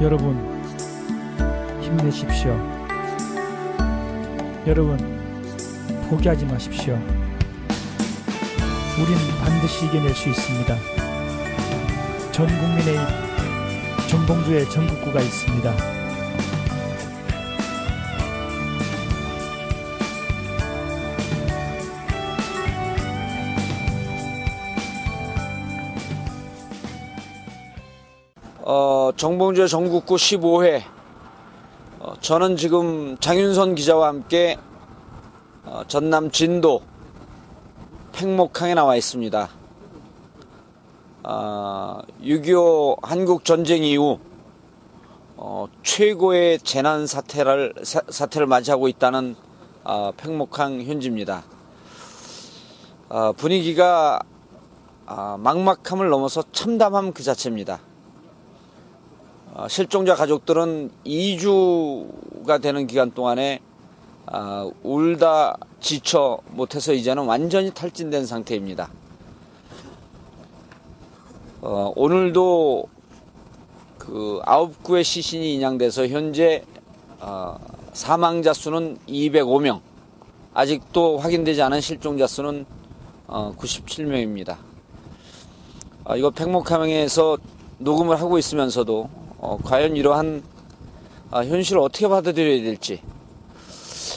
여러분 힘내십시오. 여러분 포기하지 마십시오. 우린 반드시 이겨낼 수 있습니다. 전 국민의 전봉주의 전국구가 있습니다. 정봉주의 전국구 15회. 어, 저는 지금 장윤선 기자와 함께 어, 전남 진도 팽목항에 나와 있습니다. 아, 6.25 한국 전쟁 이후 어, 최고의 재난 사태를 사, 사태를 맞이하고 있다는 아, 팽목항 현지입니다. 아, 분위기가 아, 막막함을 넘어서 참담함 그 자체입니다. 아, 실종자 가족들은 2주가 되는 기간 동안에 아, 울다 지쳐 못해서 이제는 완전히 탈진된 상태입니다. 어, 오늘도 그 아홉 구의 시신이 인양돼서 현재 어, 사망자 수는 205명, 아직도 확인되지 않은 실종자 수는 어, 97명입니다. 아, 이거 백목함에서 녹음을 하고 있으면서도 어, 과연 이러한 아, 현실을 어떻게 받아들여야 될지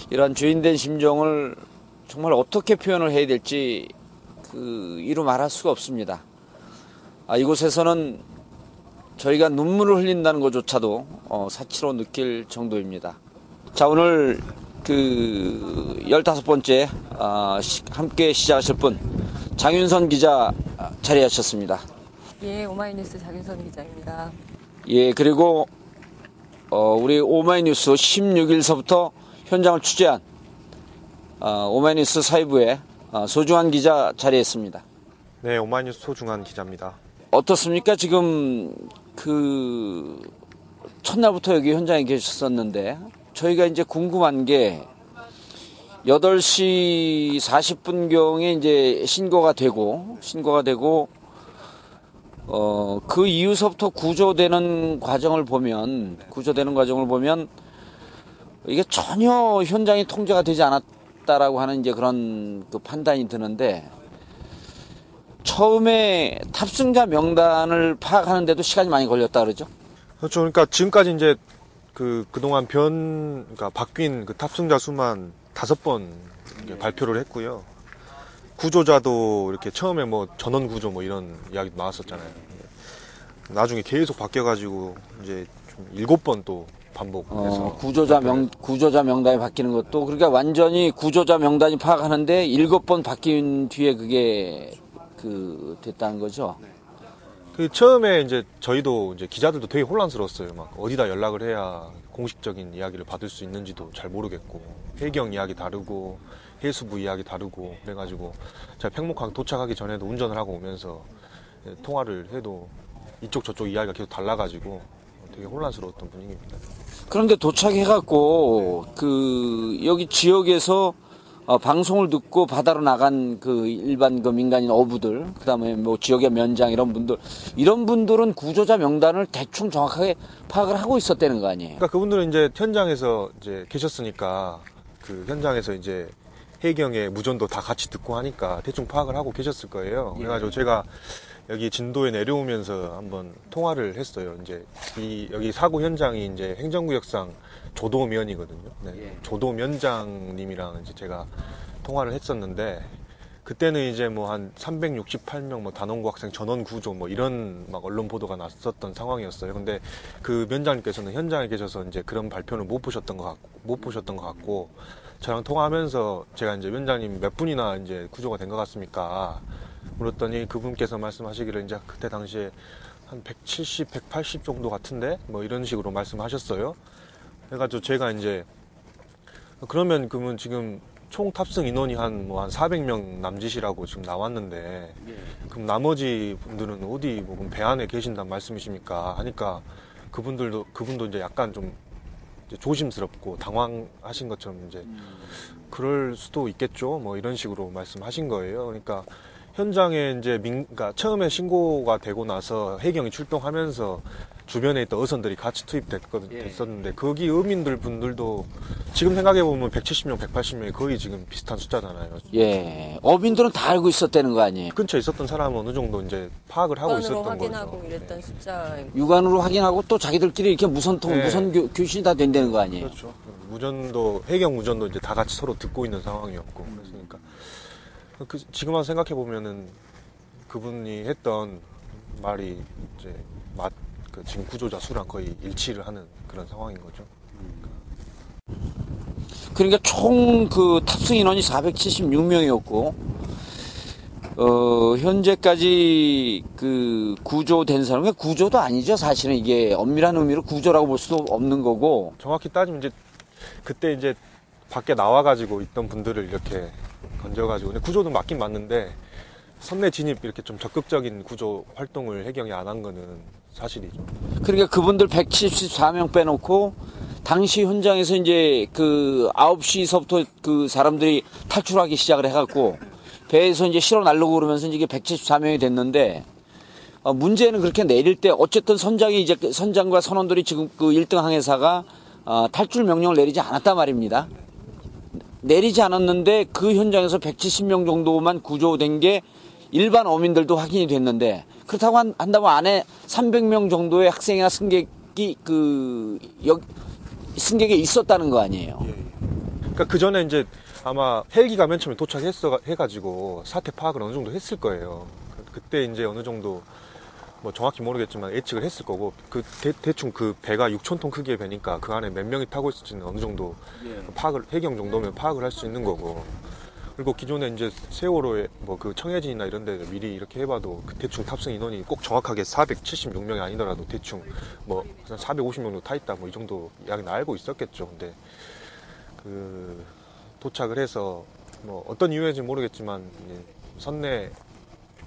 이러한 죄인된 심정을 정말 어떻게 표현을 해야 될지 그 이루 말할 수가 없습니다. 아, 이곳에서는 저희가 눈물을 흘린다는 것조차도 어, 사치로 느낄 정도입니다. 자 오늘 그 열다섯 번째 아, 시- 함께 시작하실 분 장윤선 기자 자리하셨습니다. 예, 오마이뉴스 장윤선 기자입니다. 예, 그리고 어, 우리 오마이뉴스 16일서부터 현장을 취재한 어, 오마이뉴스 사이부의 어, 소중한 기자 자리했습니다. 네, 오마이뉴스 소중한 기자입니다. 어떻습니까? 지금 그 첫날부터 여기 현장에 계셨었는데 저희가 이제 궁금한 게 8시 40분경에 이제 신고가 되고 신고가 되고 어, 그 이후서부터 구조되는 과정을 보면, 구조되는 과정을 보면, 이게 전혀 현장이 통제가 되지 않았다라고 하는 이제 그런 그 판단이 드는데, 처음에 탑승자 명단을 파악하는데도 시간이 많이 걸렸다 그러죠? 그렇죠. 그러니까 지금까지 이제 그 그동안 변 그러니까 바뀐 그 탑승자 수만 다섯 번 이렇게 발표를 했고요. 구조자도 이렇게 처음에 뭐 전원 구조 뭐 이런 이야기도 나왔었잖아요. 나중에 계속 바뀌어가지고 이제 좀 일곱 번 또 반복해서 어, 구조자 명, 구조자 명단이 바뀌는 것도, 그러니까 완전히 구조자 명단이 파악하는데 일곱 번 바뀐 뒤에 그게 그 됐다는 거죠? 그 처음에 이제 저희도 이제 기자들도 되게 혼란스러웠어요. 막 어디다 연락을 해야 공식적인 이야기를 받을 수 있는지도 잘 모르겠고 해경 이야기 다르고 해수 부 이야기 다르고 그래가지고 제가 팽목항 도착하기 전에도 운전을 하고 오면서 통화를 해도 이쪽 저쪽 이야기가 계속 달라가지고 되게 혼란스러웠던 분위기입니다. 그런데 도착해갖고 그 여기 지역에서 어, 방송을 듣고 바다로 나간 그 일반 그 민간인 어부들, 그 다음에 뭐 지역의 면장 이런 분들, 이런 분들은 구조자 명단을 대충 정확하게 파악을 하고 있었다는 거 아니에요? 그러니까 그분들은 이제 현장에서 이제 계셨으니까 그 현장에서 이제 해경의 무전도 다 같이 듣고 하니까 대충 파악을 하고 계셨을 거예요. 그래가지고 제가 여기 진도에 내려오면서 한번 통화를 했어요. 이제 이 여기 사고 현장이 이제 행정구역상 조도면이거든요. 네. 예. 조도면장님이랑 이제 제가 통화를 했었는데 그때는 이제 뭐 한 368명 뭐 단원고 학생 전원 구조 뭐 이런 막 언론 보도가 났었던 상황이었어요. 근데 그 면장님께서는 현장에 계셔서 이제 그런 발표는 못 보셨던 것 같고 못 보셨던 것 같고 저랑 통화하면서 제가 이제 면장님 몇 분이나 이제 구조가 된 것 같습니까? 물었더니 그분께서 말씀하시기를 이제 그때 당시에 한 170, 180 정도 같은데 뭐 이런 식으로 말씀하셨어요. 그래가지고 제가 이제 그러면 그러면 지금 총 탑승 인원이 한 뭐 한 400명 남짓이라고 지금 나왔는데 그럼 나머지 분들은 어디 뭐 배 안에 계신단 말씀이십니까? 하니까 그분들도 그분도 이제 약간 좀 조심스럽고 당황하신 것처럼 이제 그럴 수도 있겠죠. 뭐 이런 식으로 말씀하신 거예요. 그러니까 현장에 이제 민, 그러니까 처음에 신고가 되고 나서 해경이 출동하면서 주변에 있던 어선들이 같이 투입됐거든, 예. 됐었는데 거기 어민들 분들도 지금 생각해 보면 170명, 180명이 거의 지금 비슷한 숫자잖아요. 예. 어민들은 다 알고 있었다는 거 아니에요? 근처에 있었던 사람은 어느 정도 이제 파악을 하고 있었던 확인하고 거죠. 이랬던 네. 숫자. 육안으로 확인하고 또 자기들끼리 이렇게 무선통, 네. 무선 교, 교신이 다 된다는 거 아니에요? 그렇죠. 무전도 해경 무전도 이제 다 같이 서로 듣고 있는 상황이었고 그랬으니까 그 지금 와서 생각해 보면은 그분이 했던 말이 이제 맞, 그 지금 구조자 수랑 거의 일치를 하는 그런 상황인 거죠. 그러니까 총 그 탑승 인원이 476명이었고, 어, 현재까지 그 구조된 사람, 은 구조도 아니죠. 사실은 이게 엄밀한 의미로 구조라고 볼 수도 없는 거고, 정확히 따지면 이제 그때 이제 밖에 나와가지고 있던 분들을 이렇게 건져가지고 구조는 맞긴 맞는데 선내 진입 이렇게 좀 적극적인 구조 활동을 해경이 안 한 거는 사실이죠. 그러니까 그분들 174명 빼놓고, 당시 현장에서 이제 그 9시서부터 그 사람들이 탈출하기 시작을 해갖고, 배에서 이제 실어 날르고 그러면서 이게 174명이 됐는데, 어, 문제는 그렇게 내릴 때 어쨌든 선장이 이제 그 선장과 선원들이 지금 그 1등 항해사가 어, 탈출 명령을 내리지 않았단 말입니다. 내리지 않았는데 그 현장에서 170명 정도만 구조된 게 일반 어민들도 확인이 됐는데 그렇다고 한, 한다면 안에 300명 정도의 학생이나 승객이 그 여, 승객에 있었다는 거 아니에요. 그러니까 그 전에 이제 아마 헬기가 맨 처음에 도착했어 해가지고 사태 파악을 어느 정도 했을 거예요. 그- 그때 이제 어느 정도 뭐 정확히 모르겠지만 예측을 했을 거고 그 대, 충그 배가 6천 톤 크기의 배니까 그 안에 몇 명이 타고 있을지는 어느 정도 파악을 해경 정도면 파악을 할 수 있는 거고 그리고 기존에 이제 세월호에 뭐 그 청해진이나 이런 데 미리 이렇게 해봐도 그 대충 탑승 인원이 꼭 정확하게 476명이 아니더라도 대충 뭐 450명 정도 타 있다 뭐 이 정도 이야기는 알고 있었겠죠. 근데 그 도착을 해서 뭐 어떤 이유인지 모르겠지만 이제 선내에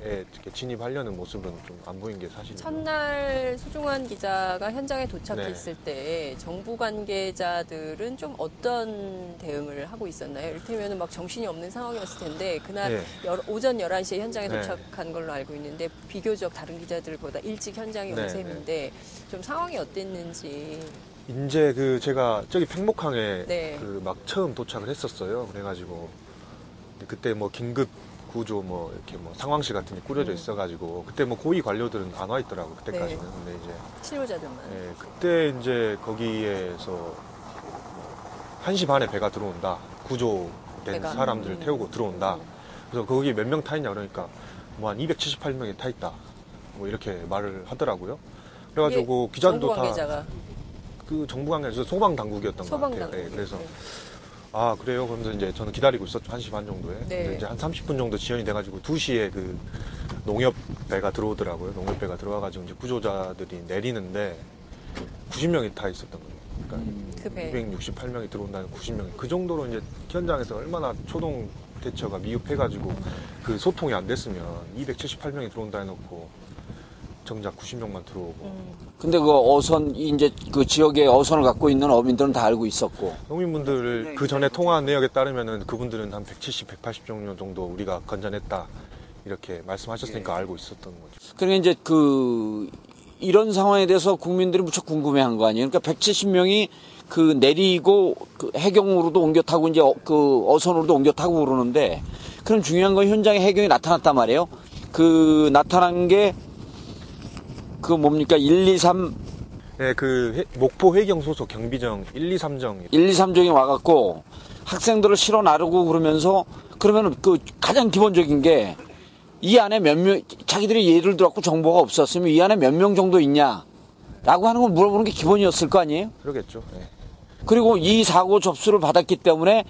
이렇게 진입하려는 모습은 좀 안 보인 게 사실이에요. 첫날 소중한 기자가 현장에 도착했을 때 정부 관계자들은 좀 어떤 대응을 하고 있었나요? 이를테면 막 정신이 없는 상황이었을 텐데 그날 네. 여- 오전 11시에 현장에 네. 도착한 걸로 알고 있는데 비교적 다른 기자들보다 일찍 현장에 온 네, 셈인데 좀 상황이 어땠는지 이제 그 제가 저기 팽목항에 네. 그막 처음 도착을 했었어요. 그래가지고 그때 뭐 긴급 구조 뭐 이렇게 뭐 상황실 같은 게 꾸려져 음. 있어가지고 그때 뭐 고위 관료들은 안 와 있더라고 그때까지는. 네. 근데 이제 실무자들만 예, 그때 이제 거기에서 1시 반에 배가 들어온다. 구조된 배가. 사람들을 음. 태우고 들어온다. 그래서 거기 몇 명 타 있냐 그러니까 뭐 한 278명이 타 있다. 뭐 이렇게 말을 하더라고요. 그래가지고 기자들도 정부 다그 정부 관계에서 소방 당국이었던 것 소방 같아요. 예, 그래서 아 그래요. 그러면서 이제 저는 기다리고 있었죠. 1시 반 정도에. 네. 근데 이제 한 30분 정도 지연이 돼가지고 2시에 그 농협 배가 들어오더라고요. 농협 배가 들어와가지고 이제 구조자들이 내리는데 90명이 타 있었던 거예요. 그러니까 그 배. 268명이 들어온다는 90명이 그 정도로 이제 현장에서 얼마나 초동 대처가 미흡해가지고 그 소통이 안 됐으면 278명이 들어온다 해놓고 정작 90명만 들어오고 음. 근데 그 어선 이제 그 지역에 어선을 갖고 있는 어민들은 다 알고 있었고 농민분들 그 전에 통화한 내역에 따르면은 그분들은 한 170, 180명 정도 우리가 건져냈다 이렇게 말씀하셨으니까 알고 있었던 거죠. 그러니까 이제 그 이런 상황에 대해서 국민들이 무척 궁금해한 거 아니에요. 그러니까 170명이 그 내리고 그 해경으로도 옮겨 타고 이제 어- 그 어선으로도 옮겨 타고 그러는데 그럼 중요한 건 현장에 해경이 나타났단 말이에요. 그 나타난 게 그 뭡니까 1, 2, 3 네, 그 해- 목포 해경 소속 경비정 1, 2, 3정 1, 2, 3정이 와갖고 학생들을 실어 나르고 그러면서 그러면 그 가장 기본적인 게 이 안에 몇 명, 자기들이 예를 들어갖고 정보가 없었으면 이 안에 몇 명 정도 있냐? 라고 하는 걸 물어보는 게 기본이었을 거 아니에요? 그러겠죠. 네. 그리고 이 사고 접수를 받았기 때문에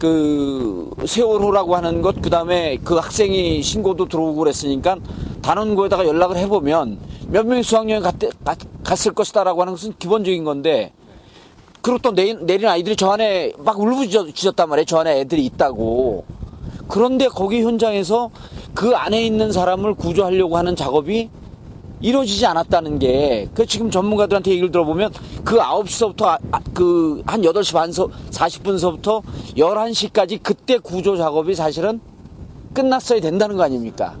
그 세월호라고 하는 것, 그 다음에 그 학생이 신고도 들어오고 그랬으니까 단원고에다가 연락을 해보면 몇 명이 수학여행 갔, 갔, 갔을 것이다라고 하는 것은 기본적인 건데 그리고 또 내, 내린 아이들이 저 안에 막 울부짖었단 말이에요. 저 안에 애들이 있다고. 그런데 거기 현장에서 그 안에 있는 사람을 구조하려고 하는 작업이 이루어지지 않았다는 게, 그 지금 전문가들한테 얘기를 들어보면 그 9시서부터 그한 8시 반서 40분서부터 11시까지 그때 구조 작업이 사실은 끝났어야 된다는 거 아닙니까?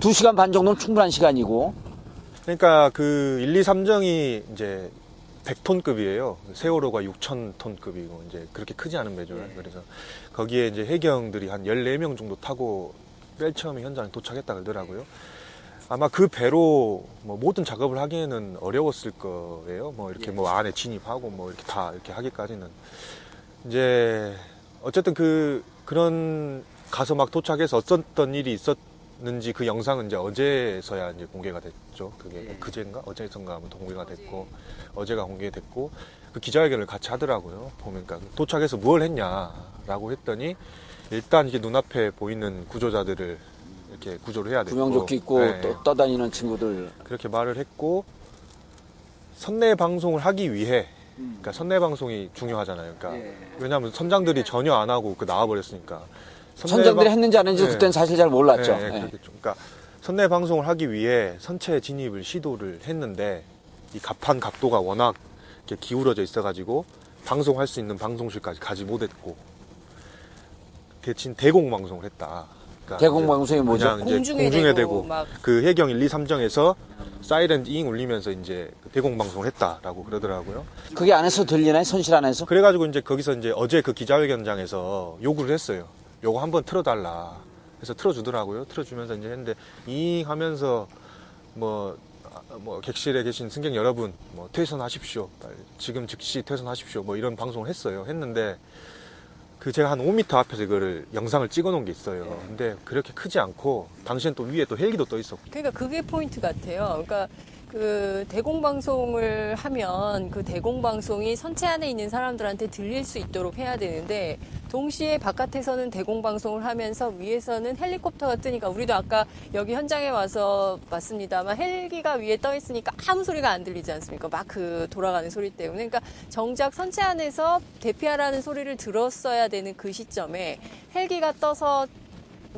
두 시간 반 정도는 충분한 시간이고 그러니까 그 1, 2, 3정이 이제 100톤급이에요. 세월호가 6,000톤급이고 이제 그렇게 크지 않은 배죠. 그래서 거기에 이제 해경들이 한 14명 정도 타고 맨 처음에 현장에 도착했다 그러더라고요. 아마 그 배로 뭐 모든 작업을 하기에는 어려웠을 거예요. 뭐 이렇게 뭐 안에 진입하고 뭐 이렇게 다 이렇게 하기까지는 이제 어쨌든 그 그런 가서 막 도착해서 어떤 일이 있었는지 그 영상은 이제 어제서야 이제 공개가 됐죠. 그게 뭐 그제인가 어제선가 아무튼 공개가 됐고 어제가 공개됐고 그 기자회견을 같이 하더라고요. 보니까 도착해서 뭘 했냐라고 했더니 일단 이게 눈앞에 보이는 구조자들을 이렇게 구조를 해야 되고 구명조끼 입고 네. 또 떠다니는 친구들 그렇게 말을 했고 선내 방송을 하기 위해 그러니까 선내 방송이 중요하잖아요. 그러니까 왜냐하면 선장들이 전혀 안 하고 그 나와 버렸으니까 선장들이 했는지 안 했는지 네. 그때는 사실 잘 몰랐죠. 네, 네, 예. 그러니까 선내 방송을 하기 위해 선체 진입을 시도를 했는데 이 갑판 각도가 워낙 이렇게 기울어져 있어가지고 방송할 수 있는 방송실까지 가지 못했고 대신 대공 방송을 했다. 그러니까 대공 이제 방송이 뭐죠? 공중에 공중에 대고 대고 막그 해경 1, 2, 3정에서 사이렌 잉 울리면서 이제 그 대공 방송을 했다라고 그러더라고요. 그게 안에서 들리나요? 선실 안에서? 그래가지고 이제 거기서 이제 어제 그 기자회견장에서 요구를 했어요. 요거 한번 틀어달라. 그래서 틀어주더라고요. 틀어주면서 이제 했는데 잉 하면서 뭐, 아, 뭐 객실에 계신 승객 여러분 뭐 퇴선하십시오. 지금 즉시 퇴선하십시오. 뭐 이런 방송을 했어요. 했는데 그 제가 한 5m 앞에서 이거를 영상을 찍어 놓은 게 있어요. 근데 그렇게 크지 않고 당시엔 또 위에 또 헬기도 떠 있었고 그러니까 그게 포인트 같아요. 그러니까 그 대공방송을 하면 그 대공방송이 선체 안에 있는 사람들한테 들릴 수 있도록 해야 되는데 동시에 바깥에서는 대공방송을 하면서 위에서는 헬리콥터가 뜨니까 우리도 아까 여기 현장에 와서 봤습니다만 헬기가 위에 떠 있으니까 아무 소리가 안 들리지 않습니까? 막 그 돌아가는 소리 때문에 그러니까 정작 선체 안에서 대피하라는 소리를 들었어야 되는 그 시점에 헬기가 떠서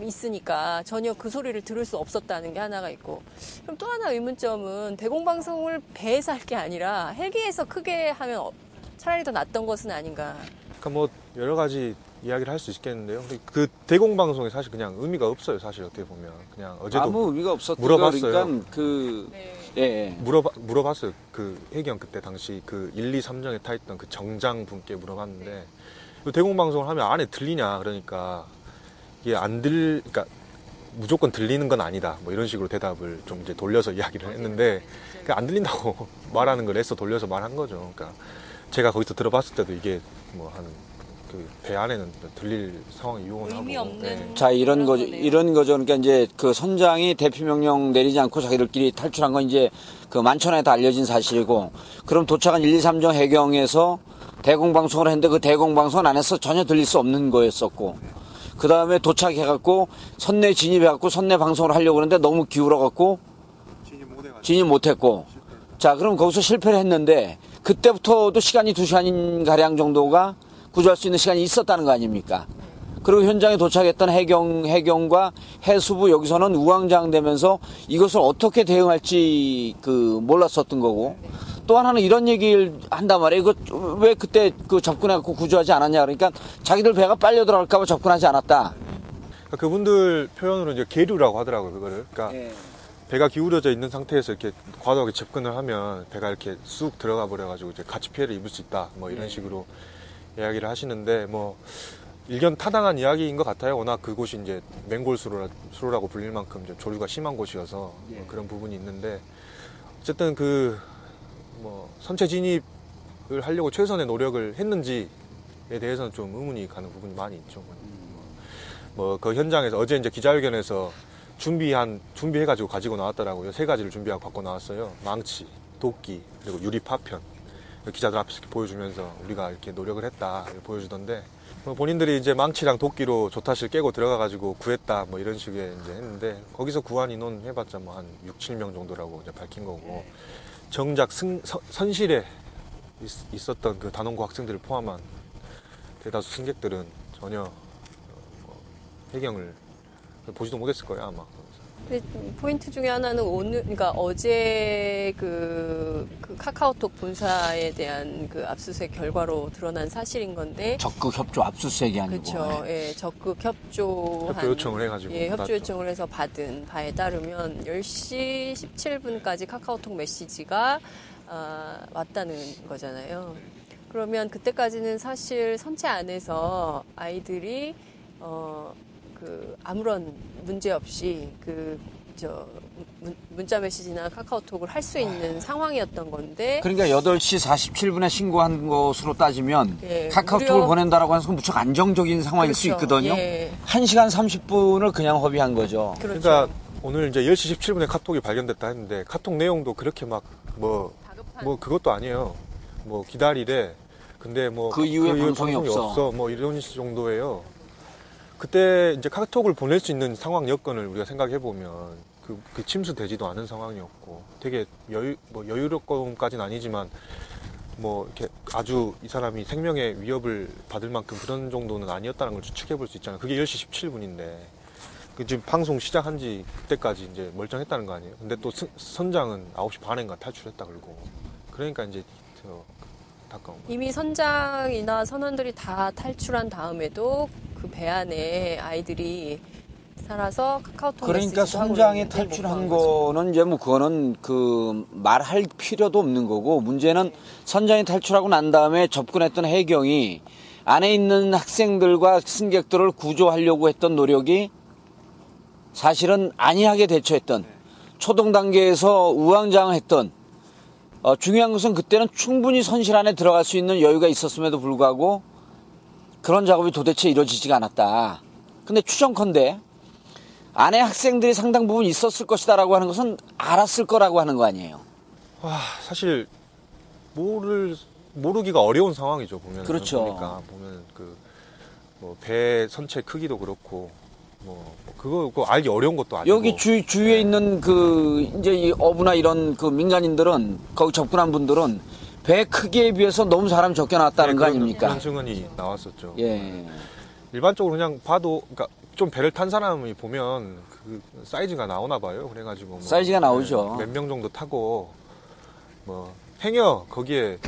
있으니까 전혀 그 소리를 들을 수 없었다는 게 하나가 있고 그럼 또 하나 의문점은 대공방송을 배에서 할 게 아니라 헬기에서 크게 하면 어- 차라리 더 낫던 것은 아닌가 그러니까 뭐 여러 가지 이야기를 할 수 있겠는데요. 근데 그 대공 방송이 사실 그냥 의미가 없어요. 사실 어떻게 보면 그냥 어제도 아무 의미가 없었던 물어봤어요. 그러니까 그 예, 예. 물어봐, 물어봤어요. 그 해경 그때 당시 그 1, 2, 3정에 타 있던 그 정장 분께 물어봤는데 그 대공 방송을 하면 안에 들리냐 그러니까 이게 안 들, 그러니까 무조건 들리는 건 아니다. 뭐 이런 식으로 대답을 좀 이제 돌려서 이야기를 했는데 그안 들린다고 말하는 걸 애써 돌려서 말한 거죠. 그러니까 제가 거기서 들어봤을 때도 이게 뭐한 그배 안에는 들릴 상황이 유언하고 의미 없는 자 이런 거죠. 거네요. 이런 거죠. 그러니까 이제 그 선장이 대피 명령 내리지 않고 자기들끼리 탈출한 건 이제 그 만천에 다 알려진 사실이고 그럼 도착한 1, 2, 3정 해경에서 대공방송을 했는데 그 대공방송 안에서 전혀 들릴 수 없는 거였었고 그 다음에 도착해갖고 선내 진입해갖고 선내 방송을 하려고 그러는데 너무 기울어갖고 진입 못했고. 자 그럼 거기서 실패를 했는데 그때부터도 시간이 두 시간 가량 정도가 구조할 수 있는 시간이 있었다는 거 아닙니까? 그리고 현장에 도착했던 해경 해경과 해수부 여기서는 우왕좌왕 되면서 이것을 어떻게 대응할지 그 몰랐었던 거고 또 하나는 이런 얘기를 한단 말이에요. 이거 왜 그때 그 접근해갖고 구조하지 않았냐 그러니까 자기들 배가 빨려 들어갈까봐 접근하지 않았다. 그러니까 그분들 표현으로 이제 계류라고 하더라고요 그거를. 그러니까 배가 기울어져 있는 상태에서 이렇게 과도하게 접근을 하면 배가 이렇게 쑥 들어가 버려가지고 이제 같이 피해를 입을 수 있다. 뭐 이런 식으로 이야기를 하시는데 뭐 일견 타당한 이야기인 것 같아요. 워낙 그곳이 이제 맹골 수로라, 수로라고 불릴 만큼 이제 조류가 심한 곳이어서 뭐 그런 부분이 있는데 어쨌든 그 뭐 선체 진입을 하려고 최선의 노력을 했는지에 대해서는 좀 의문이 가는 부분이 많이 있죠. 뭐 그 현장에서 어제 이제 기자회견에서 준비한 준비해 가지고 가지고 나왔더라고요. 세 가지를 준비하고 갖고 나왔어요. 망치, 도끼, 그리고 유리 파편. 기자들 앞에서 이렇게 보여주면서 우리가 이렇게 노력을 했다 보여주던데 뭐 본인들이 이제 망치랑 도끼로 조타실 깨고 들어가가지고 구했다 뭐 이런 식의 이제 했는데 거기서 구한 인원 해봤자 뭐 한 6, 7명 정도라고 이제 밝힌 거고 정작 승, 선- 선실에 있- 있었던 그 단원고 학생들을 포함한 대다수 승객들은 전혀 어, 뭐 해경을 보지도 못했을 거예요 아마. 근데 포인트 중에 하나는 오늘, 그러니까 어제 그, 그 카카오톡 본사에 대한 그 압수수색 결과로 드러난 사실인 건데. 적극 협조 압수수색이 아니고. 그렇죠. 예, 적극 협조한 협조 요청을 해가지고 예, 협조 받았죠. 요청을 해서 받은 바에 따르면 10시 17분까지 카카오톡 메시지가 아, 왔다는 거잖아요. 그러면 그때까지는 사실 선체 안에서 아이들이 어, 그 아무런 문제 없이 그 저 문자 메시지나 카카오톡을 할 수 있는 상황이었던 건데 그러니까 8시 47분에 신고한 것으로 따지면 예, 카카오톡을 무려- 보낸다라고 하는 건 무척 안정적인 상황일 수 그렇죠. 있거든요. 예. 1시간 30분을 그냥 허비한 거죠. 그렇죠. 그러니까 오늘 이제 10시 17분에 카톡이 발견됐다 했는데 카톡 내용도 그렇게 막뭐 다급한 뭐 그것도 아니에요. 뭐 기다리래. 근데 뭐 그 이후에 방송이 없어. 뭐 이런 정도예요. 그때 이제 카톡을 보낼 수 있는 상황 여건을 우리가 생각해 보면 그, 그 침수되지도 않은 상황이었고 되게 여유 뭐 여유롭건까지는 아니지만 뭐 이렇게 아주 이 사람이 생명의 위협을 받을 만큼 그런 정도는 아니었다는 걸 추측해 볼 수 있잖아요. 그게 10시 17분인데 그 지금 방송 시작한 지 그때까지 이제 멀쩡했다는 거 아니에요. 근데 또 선- 선장은 9시 반인가 탈출했다 그러고 그러니까 이제 저 안타까운 거예요. 이미 선장이나 선원들이 다 탈출한 다음에도 그 배 안에 아이들이 살아서 카카오톡 그러니까 선장이 탈출한. 거는 이제 뭐 그거는 그 말할 필요도 없는 거고 문제는 선장이 탈출하고 난 다음에 접근했던 해경이 안에 있는 학생들과 승객들을 구조하려고 했던 노력이 사실은 안이하게 대처했던 초동 단계에서 우왕좌왕했던 어, 중요한 것은 그때는 충분히 선실 안에 들어갈 수 있는 여유가 있었음에도 불구하고 그런 작업이 도대체 이루어지지가 않았다. 근데 추정컨대 안에 학생들이 상당 부분 있었을 것이다라고 하는 것은 알았을 거라고 하는 거 아니에요. 와 사실 모를 모르기가 어려운 상황이죠 보면 그렇죠. 보니까 보면 그 뭐 배 선체 크기도 그렇고 뭐 그거 그거 알기 어려운 것도 아니고 여기 주, 주위에 네. 있는 그 이제 이 어부나 이런 그 민간인들은 거기 접근한 분들은 배 크기에 비해서 너무 사람 적게 나왔다는 네, 거 그런- 아닙니까? 그런 증언이 나왔었죠. 예. 일반적으로 그냥 봐도 그러니까 좀 배를 탄 사람이 보면 그 사이즈가 나오나 봐요. 그래가지고 뭐 사이즈가 나오죠. 몇 명 정도 타고 뭐 행여 거기에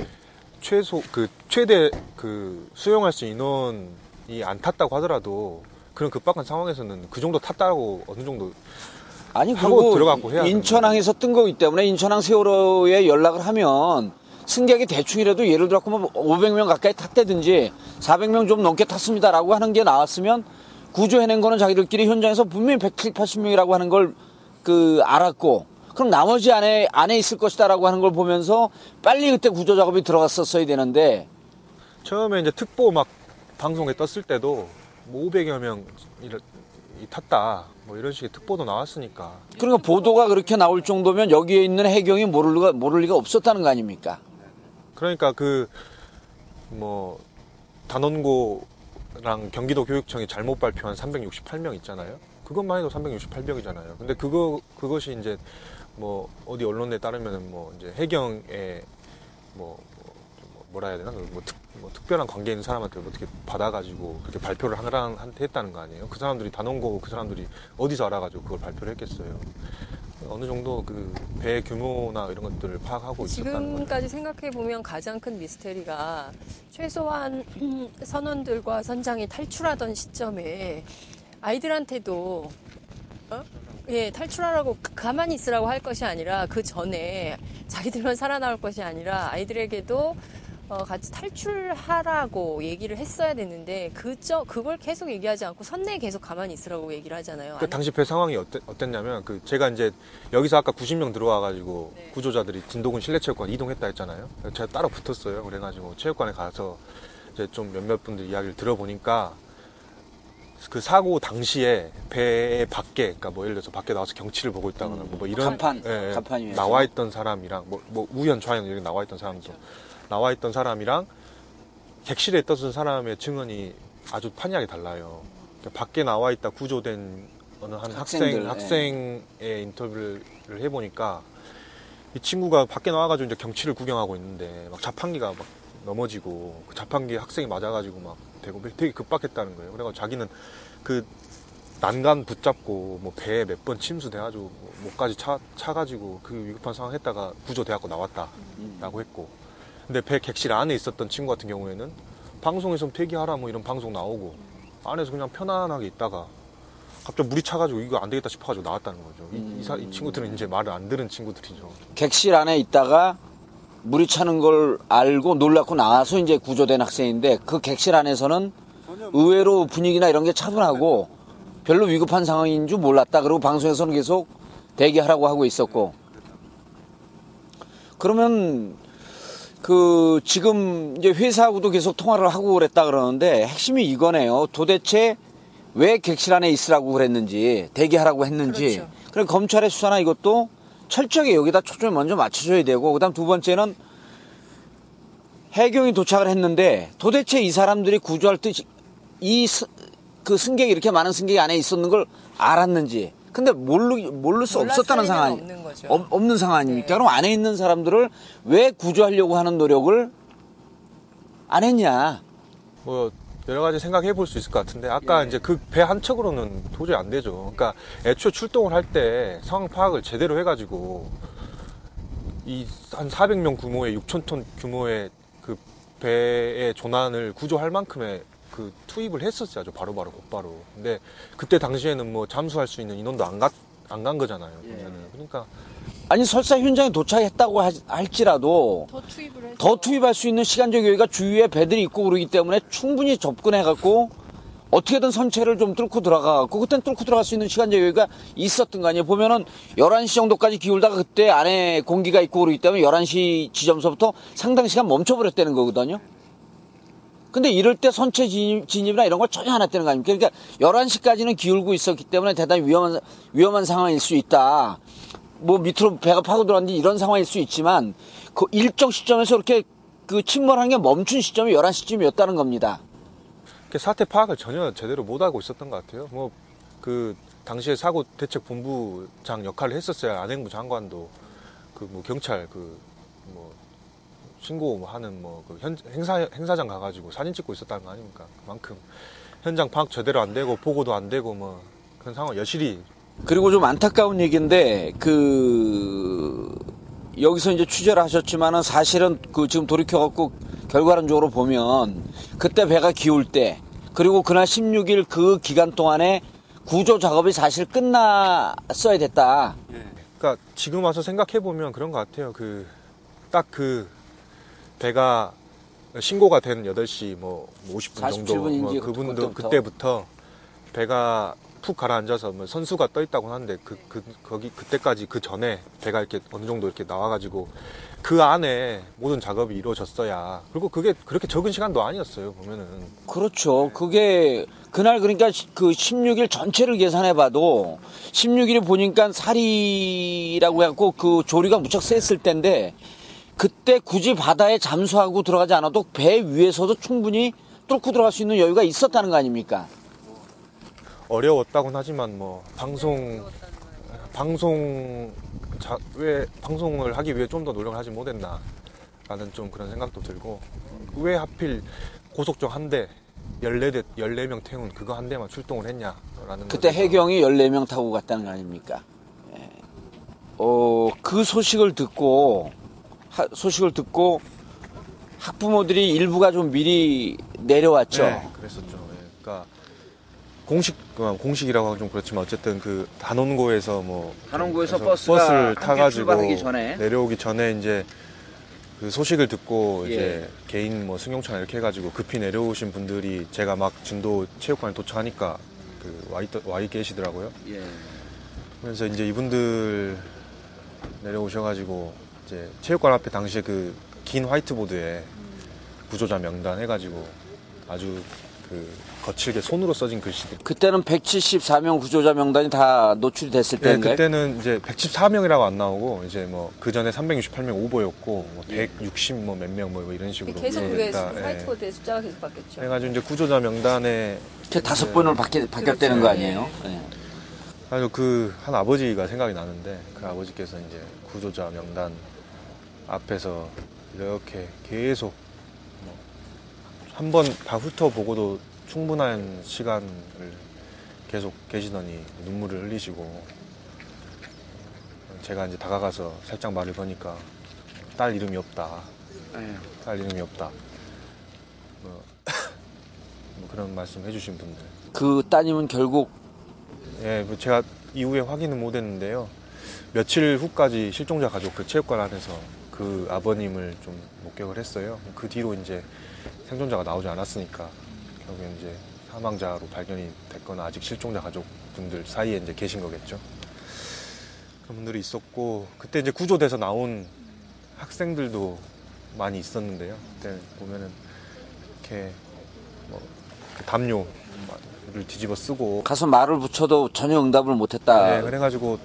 최소 그 최대 그 수용할 수 있는 인원이 안 탔다고 하더라도 그런 급박한 상황에서는 그 정도 탔다고 어느 정도 아니 하고 들어가고 해야 인천항에서 뜬 거기 때문에 인천항 세월호에 연락을 하면 승객이 대충이라도 예를 들어 뭐 500명 가까이 탔다든지 400명 좀 넘게 탔습니다라고 하는 게 나왔으면 구조해낸 거는 자기들끼리 현장에서 분명히 170, 80명이라고 하는 걸 그 알았고 그럼 나머지 안에 안에 있을 것이다라고 하는 걸 보면서 빨리 그때 구조 작업이 들어갔었어야 되는데. 처음에 이제 특보 막 방송에 떴을 때도 뭐 500여 명 탔다 뭐 이런 식의 특보도 나왔으니까 그러니까 보도가 그렇게 나올 정도면 여기에 있는 해경이 모를 리가 모를 리가 없었다는 거 아닙니까? 그러니까 그 뭐 단원고랑 경기도 교육청이 잘못 발표한 368명 있잖아요. 그것만 해도 368명이잖아요. 근데 그거 그것이 이제 뭐 어디 언론에 따르면은 뭐 이제 해경에 뭐, 뭐, 뭐 뭐라 해야 되나 뭐, 특, 뭐 특별한 관계 있는 사람한테 어떻게 받아가지고 그렇게 발표를 하나한테 했다는 거 아니에요? 그 사람들이 단원고고 그 사람들이 어디서 알아가지고 그걸 발표를 했겠어요? 어느 정도 그 배 규모나 이런 것들을 파악하고. 지금까지 생각해 보면 가장 큰 미스테리가 최소한 음, 선원들과 선장이 탈출하던 시점에 아이들한테도 어? 예 탈출하라고 가- 가만히 있으라고 할 것이 아니라 그 전에 자기들만 살아나올 것이 아니라 아이들에게도 어, 같이 탈출하라고 얘기를 했어야 되는데 그저 그걸 계속 얘기하지 않고 선내에 계속 가만히 있으라고 얘기를 하잖아요. 그 당시 배 상황이 어땠, 어땠냐면 그 제가 이제 여기서 아까 90명 들어와가지고 네. 구조자들이 진도군 실내체육관 이동했다 했잖아요. 제가 따로 붙었어요. 그래가지고 체육관에 가서 이제 좀 몇몇 분들 이야기를 들어보니까 그 사고 당시에 배 밖에 그러니까 뭐 예를 들어서 밖에 나와서 경치를 보고 있다거나 음. 뭐 이런 간판, 예, 예, 간판 위에서. 나와 있던 사람이랑 뭐, 뭐 우연 좌연 여기 나와 있던 사람도 나와 있던 사람이랑 객실에 있던 사람의 증언이 아주 판이하게 달라요. 그러니까 밖에 나와 있다 구조된 어느 한 학생 예. 학생의 인터뷰를 해보니까 이 친구가 밖에 나와가지고 이제 경치를 구경하고 있는데 막 자판기가 막 넘어지고 그 자판기 학생이 맞아가지고 막 되고 되게 급박했다는 거예요. 그래가지고 자기는 그 난간 붙잡고 뭐 배에 몇 번 침수돼가지고 뭐 목까지 차 차가지고 그 위급한 상황 했다가 구조돼갖고 나왔다라고 했고 근데 배 객실 안에 있었던 친구 같은 경우에는 방송에서 폐기하라 뭐 이런 방송 나오고 안에서 그냥 편안하게 있다가 갑자기 물이 차가지고 이거 안 되겠다 싶어가지고 나왔다는 거죠. 이, 이 사- 이 친구들은 이제 말을 안 들은 친구들이죠. 객실 안에 있다가 물이 차는 걸 알고 놀랐고 나와서 이제 구조된 학생인데 그 객실 안에서는 의외로 분위기나 이런 게 차분하고 별로 위급한 상황인 줄 몰랐다. 그리고 방송에서는 계속 대기하라고 하고 있었고. 그러면 그 지금 이제 회사하고도 계속 통화를 하고 그랬다 그러는데 핵심이 이거네요. 도대체 왜 객실 안에 있으라고 그랬는지 대기하라고 했는지 그렇죠. 그럼 검찰의 수사나 이것도 철저하게 여기다 초점을 먼저 맞춰줘야 되고 그다음 두 번째는 해경이 도착을 했는데 도대체 이 사람들이 구조할 때 이 그 승객이 이렇게 많은 승객이 안에 있었는 걸 알았는지 근데 모르 모를 수 없었다는 상황 없는 거죠. 없- 없는 상황이니까 네. 그럼 안에 있는 사람들을 왜 구조하려고 하는 노력을 안 했냐 뭐 여러 가지 생각해 볼 수 있을 것 같은데 아까 예. 이제 그 배 한 척으로는 도저히 안 되죠. 그러니까 애초에 출동을 할 때 상황 파악을 제대로 해가지고 이 한 400명 규모의 6천 톤 규모의 그 배의 조난을 구조할 만큼의 그 투입을 했었어야죠. 바로 바로 곧바로. 근데 그때 당시에는 뭐 잠수할 수 있는 인원도 안 가, 안간 거잖아요. 보면은. 그러니까 아니 설사 현장에 도착했다고 하- 할지라도 더 투입을 더 투입할 수 있는 시간적 여유가 주위에 배들이 있고 그러기 때문에 충분히 접근해 갖고 어떻게든 선체를 좀 뚫고 들어가갖고 그땐 뚫고 들어갈 수 있는 시간적 여유가 있었던 거 아니에요. 보면은 11시 정도까지 기울다가 그때 안에 공기가 있고 그러기 때문에 11시 지점서부터 상당 시간 멈춰버렸다는 거거든요. 근데 이럴 때 선체 진입, 진입 이나 이런 걸 전혀 안 했다는 거 아닙니까? 그러니까 11시까지는 기울고 있었기 때문에 대단히 위험한, 위험한 상황일 수 있다. 뭐 밑으로 배가 파고 들어왔는지 이런 상황일 수 있지만 그 일정 시점에서 이렇게 그 침몰한 게 멈춘 시점이 11시쯤이었다는 겁니다. 그 사태 파악을 전혀 제대로 못하고 있었던 것 같아요. 뭐 그 당시에 사고 대책 본부장 역할을 했었어야 안행부 장관도 그 뭐 경찰 그뭐 신고하는 뭐 그 행사 행사장 가가지고 사진 찍고 있었다는 거 아닙니까? 그만큼 현장 파악 제대로 안 되고 보고도 안 되고 뭐 그런 상황 여실히 그리고 좀 안타까운 얘기인데 그 여기서 이제 취재를 하셨지만은 사실은 그 지금 돌이켜갖고 결과론적으로 보면 그때 배가 기울 때 그리고 그날 16일 그 기간 동안에 구조 작업이 사실 끝났어야 됐다. 그러니까 지금 와서 생각해 보면 그런 것 같아요. 그 딱그 배가 신고가 된 8시 뭐 50분 정도 47분 인지 뭐 그분도 그때부터. 배가 푹 가라앉아서 뭐 선수가 떠 있다고 하는데 그, 그 거기 그때까지 그 전에 배가 이렇게 어느 정도 이렇게 나와가지고 그 안에 모든 작업이 이루어졌어야 그리고 그게 그렇게 적은 시간도 아니었어요 보면은 그렇죠. 그게 그날 그러니까 시- 그 16일 전체를 계산해 봐도 16일에 보니까 살이라고 해갖고 그 조리가 무척 셌을 텐데 그때 굳이 바다에 잠수하고 들어가지 않아도 배 위에서도 충분히 뚫고 들어갈 수 있는 여유가 있었다는 거 아닙니까? 어려웠다곤 하지만 뭐 방송 방송 자, 왜 방송을 하기 위해 좀 더 노력을 하지 못했나라는 좀 그런 생각도 들고 왜 하필 고속정 한 대 14대 14명 태운 그거 한 대만 출동을 했냐라는 그때 해경이 14명 타고 갔다는 거 아닙니까? 예. 어, 그 소식을 듣고, 하- 소식을 듣고 학부모들이 일부가 좀 미리 내려왔죠. 네, 그랬었죠. 예. 그러니까 공식 어, 공식이라고 하기 좀 그렇지만 어쨌든 그 단원고에서 뭐 단원고에서 버스를 타가지고 전에. 내려오기 전에 이제 그 소식을 듣고 예. 이제 개인 뭐 승용차 이렇게 해가지고 급히 내려오신 분들이 제가 막 진도 체육관에 도착하니까 그 와이 와이 계시더라고요. 예. 그래서 이제 이분들 내려오셔가지고 이제 체육관 앞에 당시에 그 긴 화이트보드에 구조자 명단 해가지고 아주 그 거칠게 손으로 써진 글씨들. 그때는 174명 구조자 명단이 다 노출이 됐을 네, 때인가요? 그때는 이제 114명이라고 안 나오고 이제 뭐 그 전에 368명 오버였고 뭐 예. 160 뭐 몇 명 뭐 이런 식으로 계속 그게 예. 화이트보드의 숫자가 계속 바뀌었죠. 해가지고 이제 구조자 명단에 이렇게 다섯 번을 바뀌, 바뀌었다는 그렇죠. 거 아니에요? 예. 예. 아주 그 한 아버지가 생각이 나는데 그 아버지께서 이제 구조자 명단 앞에서 이렇게 계속 한 번 다 훑어보고도 충분한 시간을 계속 계시더니 눈물을 흘리시고 제가 이제 다가가서 살짝 말을 거니까 딸 이름이 없다. 딸 이름이 없다. 뭐, 뭐 그런 말씀 해주신 분들. 그 따님은 결국 예, 뭐 제가 이후에 확인은 못했는데요. 며칠 후까지 실종자 가족 그 체육관 안에서 그 아버님을 좀 목격을 했어요. 그 뒤로 이제 생존자가 나오지 않았으니까 결국에 이제 사망자로 발견이 됐거나 아직 실종자 가족분들 사이에 이제 계신 거겠죠. 그런 분들이 있었고 그때 이제 구조돼서 나온 학생들도 많이 있었는데요. 그때 보면은 이렇게 뭐그 담요를 뒤집어 쓰고 가서 말을 붙여도 전혀 응답을 못했다. 네, 그래가지고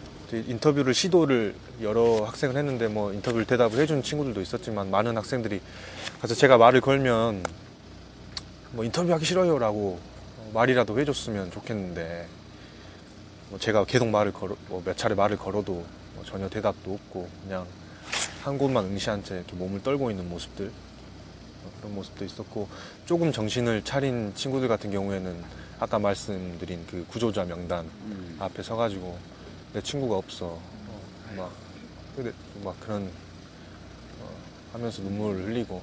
인터뷰를 시도를 여러 학생을 했는데 뭐 인터뷰를 대답을 해준 친구들도 있었지만 많은 학생들이 가서 제가 말을 걸면 뭐 인터뷰하기 싫어요 라고 말이라도 해줬으면 좋겠는데 뭐 제가 계속 말을 걸어 뭐 몇 차례 말을 걸어도 뭐 전혀 대답도 없고 그냥 한 곳만 응시한 채 이렇게 몸을 떨고 있는 모습들 뭐 그런 모습도 있었고 조금 정신을 차린 친구들 같은 경우에는 아까 말씀드린 그 구조자 명단 음. 앞에 서가지고 내 친구가 없어. 어, 막 근데 막 그런 어, 하면서 눈물을 흘리고.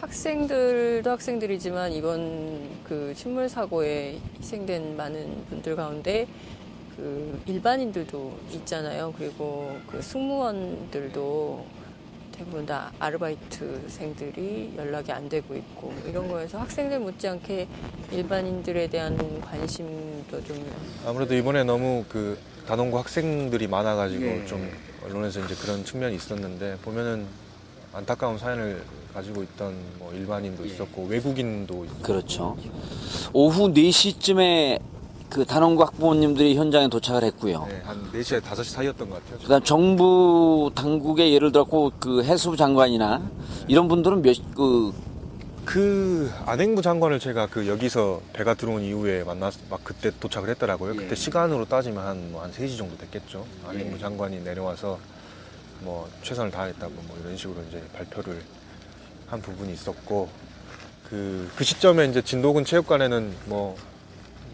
학생들도 학생들이지만 이번 그 침몰 사고에 희생된 많은 분들 가운데 그 일반인들도 있잖아요. 그리고 그 승무원들도 대부분 다 아르바이트생들이 연락이 안 되고 있고 이런 거에서 학생들 못지않게 일반인들에 대한 관심도 좀 아무래도 이번에 너무 그 단원고 학생들이 많아가지고 예. 좀 언론에서 이제 그런 측면이 있었는데 보면은 안타까운 사연을 가지고 있던 뭐 일반인도 있었고 외국인도 있고 그렇죠. 오후 4시쯤에 그 단원고 학부모님들이 현장에 도착을 했고요. 네, 한 4시에 5시 사이였던 것 같아요. 그다음 정부 당국의 예를 들었고 그 해수부 장관이나 이런 분들은 몇 그 그 안행부 장관을 제가 그 여기서 배가 들어온 이후에 만났 막 그때 도착을 했더라고요. 그때 예. 시간으로 따지면 한 뭐한 3시 정도 됐겠죠. 안행부 예. 장관이 내려와서 뭐 최선을 다했다고 뭐 이런 식으로 이제 발표를 한 부분이 있었고 그, 그 시점에 이제 진도군 체육관에는 뭐,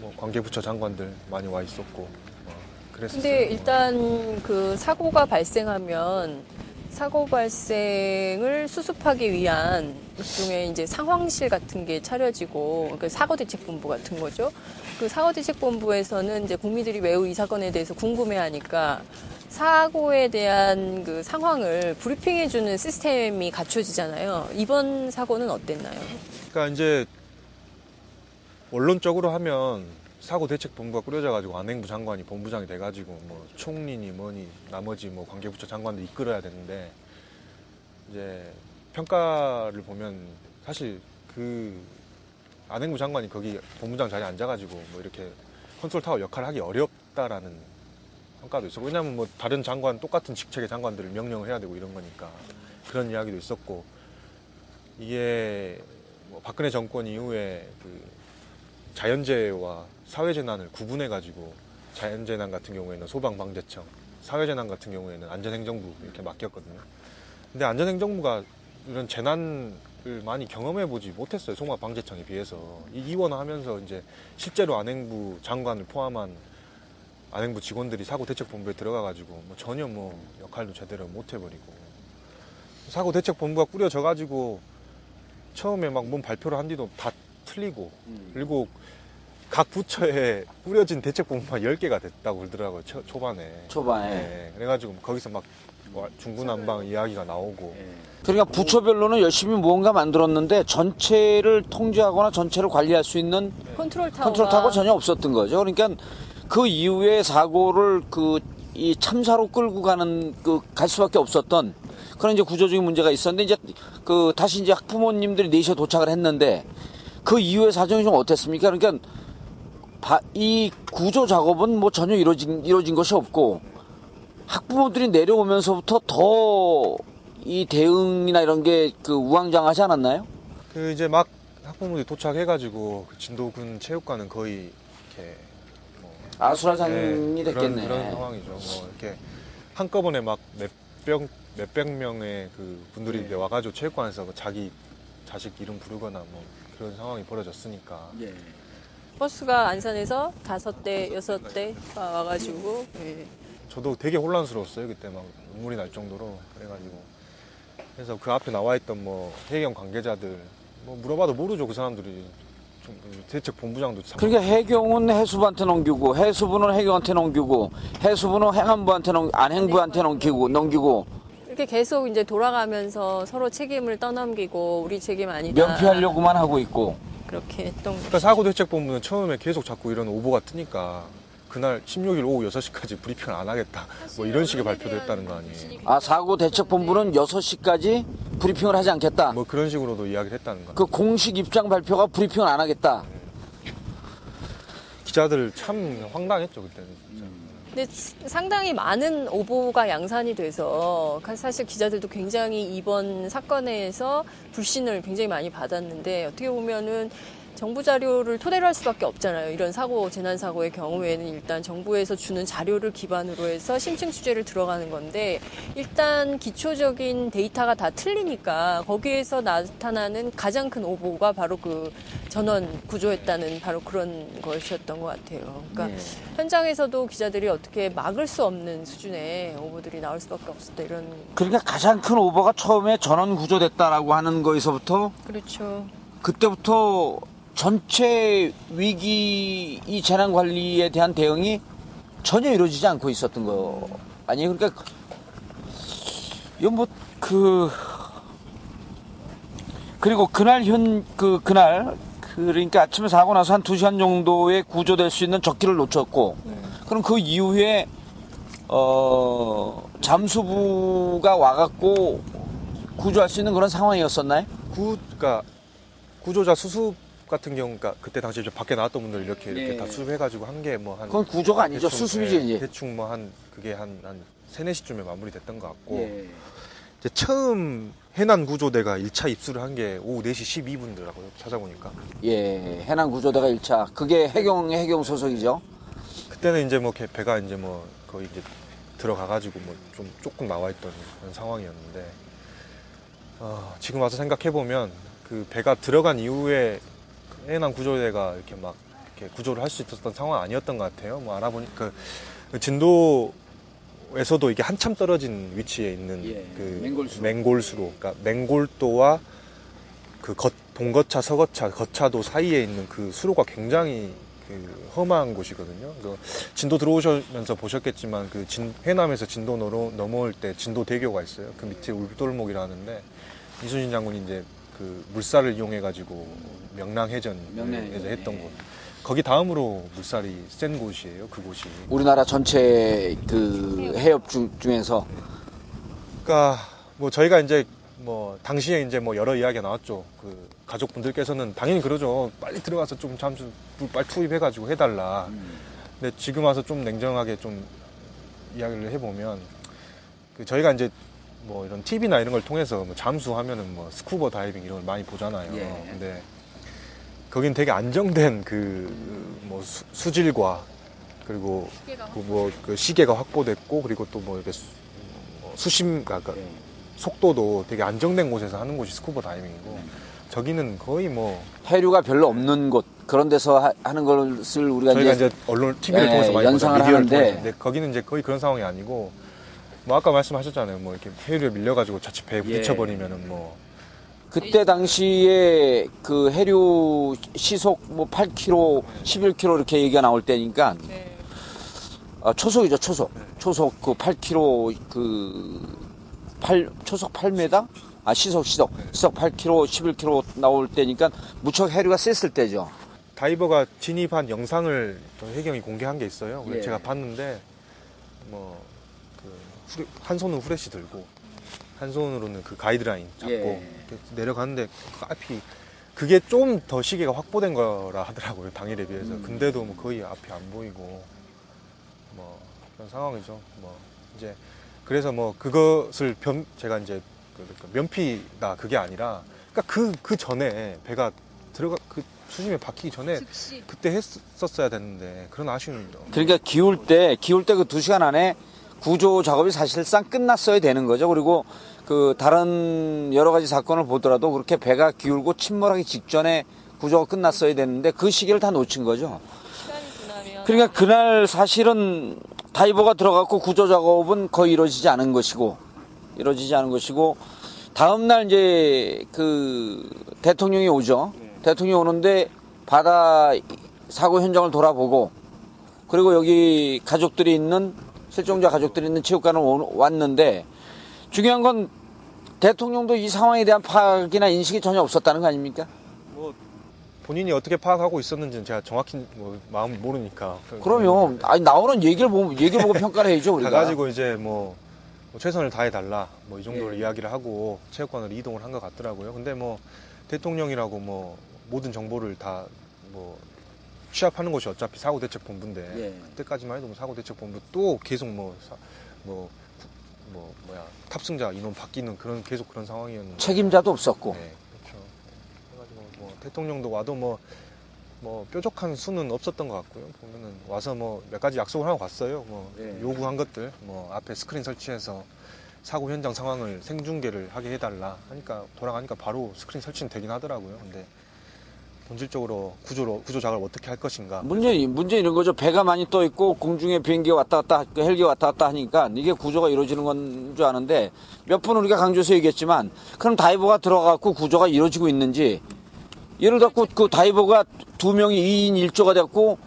뭐 관계부처 장관들 많이 와 있었고 뭐 그랬었어요. 근데 일단 그 사고가 발생하면 사고 발생을 수습하기 위한 일종의 이제 상황실 같은 게 차려지고 그 사고 대책본부 같은 거죠. 그 사고 대책본부에서는 이제 국민들이 매우 이 사건에 대해서 궁금해하니까 사고에 대한 그 상황을 브리핑해주는 시스템이 갖춰지잖아요. 이번 사고는 어땠나요? 그러니까 이제 원론적으로 하면 사고 대책 본부가 꾸려져 가지고 안행부 장관이 본부장이 돼 가지고 뭐 총리니 뭐니 나머지 뭐 관계부처 장관들 이끌어야 되는데 이제 평가를 보면 사실 그 안행부 장관이 거기 본부장 자리에 앉아 가지고 뭐 이렇게 컨트롤 타워 역할을 하기 어렵다라는 평가도 있었고 왜냐하면 뭐 다른 장관 똑같은 직책의 장관들을 명령을 해야 되고 이런 거니까 그런 이야기도 있었고 이게 뭐 박근혜 정권 이후에 그 자연재해와 사회재난을 구분해 가지고 자연재난 같은 경우에는 소방방재청, 사회재난 같은 경우에는 안전행정부 이렇게 맡겼거든요. 근데 안전행정부가 이런 재난을 많이 경험해 보지 못했어요. 소방방재청에 비해서 이 이원하면서 이제 실제로 안행부 장관을 포함한 안행부 직원들이 사고 대책본부에 들어가 가지고 뭐 전혀 뭐 역할도 제대로 못 해버리고 사고 대책본부가 꾸려져 가지고 처음에 막 뭔 발표를 한 뒤도 다 틀리고 그리고 각 부처에 꾸려진 대책본부가 10개가 됐다고 그러더라고요 초, 초반에 초반에. 네, 그래가지고 거기서 막 뭐 중구난방 이야기가 나오고 그러니까 부처별로는 열심히 무언가 만들었는데 전체를 통제하거나 전체를 관리할 수 있는 컨트롤 타워가 컨트롤 타워가 전혀 없었던 거죠. 그러니까 그 이후에 사고를 그 이 참사로 끌고 가는 그 갈 수밖에 없었던 그런 이제 구조적인 문제가 있었는데 이제 그 다시 이제 학부모님들이 4시에 도착을 했는데 그 이후의 사정이 좀 어땠습니까? 그러니까 바- 이 구조 작업은 뭐 전혀 이루어진 이루어진 것이 없고 학부모들이 내려오면서부터 더 이 대응이나 이런 게 그 우왕좌왕하지 않았나요? 그 이제 막 학부모들이 도착해가지고 그 진도군 체육관은 거의 이렇게 뭐 아수라장이 네, 됐겠네. 그런, 그런 상황이죠. 뭐 이렇게 한꺼번에 막 몇백 몇백 명의 그 분들이 네. 와가지고 체육관에서 그 자기 자식 이름 부르거나 뭐 그런 상황이 벌어졌으니까 예. 버스가 안산에서 다섯 대, 여섯 대가 와가지고 예. 저도 되게 혼란스러웠어요 그때 막 눈물이 날 정도로. 그래가지고. 그래서 그 앞에 나와 있던 뭐 해경 관계자들 뭐 물어봐도 모르죠 그 사람들이. 좀 대책 본부장도 참 그러니까 해경은 해수부한테 넘기고 해수부는 해경한테 넘기고 해수부는 행안부한테 넘 안행부한테 넘기고 넘기고 이렇게 계속 이제 돌아가면서 서로 책임을 떠넘기고 우리 책임 아니다. 면피하려고만 하고 있고 그렇게 했던 거죠. 그러니까 사고 대책 본부는 처음에 계속 자꾸 이런 오보가 뜨니까 그날 16일 오후 6시까지 브리핑을 안 하겠다 뭐 이런 식의 발표도 했다는 거 아니에요 아 사고 대책 본부는 6시까지 브리핑을 하지 않겠다. 뭐 그런 식으로도 이야기를 했다는 거그 공식 입장 발표가 브리핑을 안 하겠다. 기자들 참 황당했죠 그때는 근데 상당히 많은 오보가 양산이 돼서 사실 기자들도 굉장히 이번 사건에서 불신을 굉장히 많이 받았는데 어떻게 보면은 정부 자료를 토대로 할 수밖에 없잖아요. 이런 사고, 재난 사고의 경우에는 일단 정부에서 주는 자료를 기반으로 해서 심층 취재를 들어가는 건데 일단 기초적인 데이터가 다 틀리니까 거기에서 나타나는 가장 큰 오보가 바로 그 전원 구조했다는 바로 그런 것이었던 것 같아요. 그러니까 예. 현장에서도 기자들이 어떻게 막을 수 없는 수준의 오보들이 나올 수밖에 없었다 이런 그러니까 가장 큰 오버가 처음에 전원 구조됐다라고 하는 거에서부터 그렇죠. 그때부터 전체 위기 이 재난 관리에 대한 대응이 전혀 이루어지지 않고 있었던 거 아니에요? 그러니까 이건 뭐그 그리고 그날 현 그 그날 그러니까 아침에 사고 나서 한 두 시간 정도에 구조될 수 있는 적기를 놓쳤고 그럼 그 이후에 어 잠수부가 와갖고 구조할 수 있는 그런 상황이었었나요? 구, 그러니까 구조자 수습 같은 경우, 그러니까 그때 당시 이제 밖에 나왔던 분들 이렇게 이렇게 예. 다 수습해가지고 한 게 뭐한 그건 구조가 아니죠. 대충, 수습이지 예, 이제. 대충 뭐 한 그게 한한 세네 시쯤에 마무리됐던 것 같고 예. 이제 처음 해난 구조대가 1차 입수를 한 게 오후 4시 12분더라고요. 찾아보니까 예, 해난 구조대가 1차. 그게 해경, 해경 소속이죠. 그때는 이제 뭐 개- 배가 이제 뭐 거의 이제 들어가가지고 뭐 좀 조금 나와 있던 그런 상황이었는데 어, 지금 와서 생각해 보면 그 배가 들어간 이후에 그 해난 구조대가 이렇게 막 이렇게 구조를 할 수 있었던 상황 아니었던 것 같아요. 뭐 알아보니까 그 진도에서도 이게 한참 떨어진 위치에 있는 예, 그 맹골수로. 맹골수로 그러니까 맹골도와 그 겉, 동거차, 서거차, 거차도 사이에 있는 그 수로가 굉장히 그 험한 곳이거든요. 그 진도 들어오시면서 보셨겠지만 그 진, 해남에서 진도 넘어, 넘어올 때 진도 대교가 있어요. 그 밑에 울돌목이라는데 이순신 장군이 이제 그 물살을 이용해 가지고 명랑해전에서 명랑해전, 했던 예. 곳. 거기 다음으로 물살이 센 곳이에요. 그곳이. 우리나라 전체 그 해협 중, 중에서. 그러니까 뭐 저희가 이제 뭐 당시에 이제 뭐 여러 이야기가 나왔죠. 그 가족분들께서는 당연히 그러죠. 빨리 들어가서 좀 잠수 물 빨리 투입해가지고 해달라. 근데 지금 와서 좀 냉정하게 좀 이야기를 해보면 그 저희가 이제 뭐 이런 TV나 이런 걸 통해서 뭐 잠수하면은 뭐 스쿠버 다이빙 이런 걸 많이 보잖아요. 예. 근데 거긴 되게 안정된 그 뭐 수질과 그리고 그 뭐 그 시계가 확보됐고 그리고 또 뭐 이렇게 수, 뭐 수심 그러니까 예. 속도도 되게 안정된 곳에서 하는 곳이 스쿠버 다이빙이고 저기는 거의 뭐 해류가 별로 없는 곳. 그런 데서 하, 하는 것을 우리가 저희가 이제, 이제 언론 TV를 예, 통해서 많이 연상을 하는데. 통해서. 근데 거기는 이제 거의 그런 상황이 아니고 뭐 아까 말씀하셨잖아요. 뭐 이렇게 해류에 밀려가지고 자칫 배에 부딪혀버리면은 뭐 그때 당시에 그 해류 시속 뭐 8km, 11km 이렇게 얘기가 나올 때니까 네. 아, 초속이죠, 초속. 초속 그 8km 그 8, 초속 8m? 아, 시속, 시속. 시속 8km, 11km 나올 때니까 무척 해류가 셌을 때죠. 다이버가 진입한 영상을 해경이 공개한 게 있어요. 예. 제가 봤는데 뭐 그한 손은 후레쉬 들고 한 손으로는 그 가이드라인 잡고 예. 내려가는데 그 앞이 그게 좀 더 시계가 확보된 거라 하더라고요 당일에 비해서. 음. 근데도 뭐 거의 앞이 안 보이고 뭐 그런 상황이죠. 뭐 이제 그래서 뭐 그것을 변 제가 이제 그- 그 면피다 그게 아니라 그러니까 그 그 전에 배가 들어가 그 수심에 박히기 전에 그때 했었어야 됐는데 그런 아쉬움이 죠 그러니까 기울 때, 기울 때 그 두 시간 안에 구조 작업이 사실상 끝났어야 되는 거죠. 그리고 그 다른 여러 가지 사건을 보더라도 그렇게 배가 기울고 침몰하기 직전에 구조가 끝났어야 되는데 그 시기를 다 놓친 거죠. 그러니까 그날 사실은 다이버가 들어갔고 구조 작업은 거의 이루어지지 않은 것이고 이루어지지 않은 것이고 다음 날 이제 그 대통령이 오죠. 대통령이 오는데 바다 사고 현장을 돌아보고 그리고 여기 가족들이 있는 실종자 가족들이 있는 체육관을 오- 왔는데 중요한 건 대통령도 이 상황에 대한 파악이나 인식이 전혀 없었다는 거 아닙니까? 뭐 본인이 어떻게 파악하고 있었는지는 제가 정확히 뭐 마음 모르니까. 그러면 아니 나오는 얘기를 보고 얘기를 보고 평가를 해야죠 우리가. 가가지고 이제 뭐, 뭐 최선을 다해 달라 뭐 이 정도를 예. 이야기를 하고 체육관으로 이동을 한 것 같더라고요. 근데 뭐 대통령이라고 뭐 모든 정보를 다 뭐 취합하는 곳이 어차피 사고대책본부인데 예. 그때까지만 해도 뭐 사고대책본부 또 계속 뭐뭐뭐 뭐야 탑승자 인원 바뀌는 그런 계속 그런 상황이었는데 책임자도 없었고. 네, 그렇죠. 그래가지고 뭐 대통령도 와도 뭐, 뭐 뾰족한 수는 없었던 것 같고요. 보면은 와서 뭐 몇 가지 약속을 하고 갔어요. 뭐 네. 요구한 것들, 뭐 앞에 스크린 설치해서 사고 현장 상황을 생중계를 하게 해달라 하니까 돌아가니까 바로 스크린 설치는 되긴 하더라고요. 근데 본질적으로 구조로 구조 작업을 어떻게 할 것인가. 문제 문제 이런 거죠. 배가 많이 떠 있고 공중에 비행기 왔다 갔다 그 헬기 왔다 갔다 하니까 이게 구조가 이루어지는 건 줄 아는데 몇 번 우리가 강조해서 얘기했지만 그럼 다이버가 들어가고 구조가 이루어지고 있는지 예를 들어 그 다이버가 두 명이 2인 1조가 됐고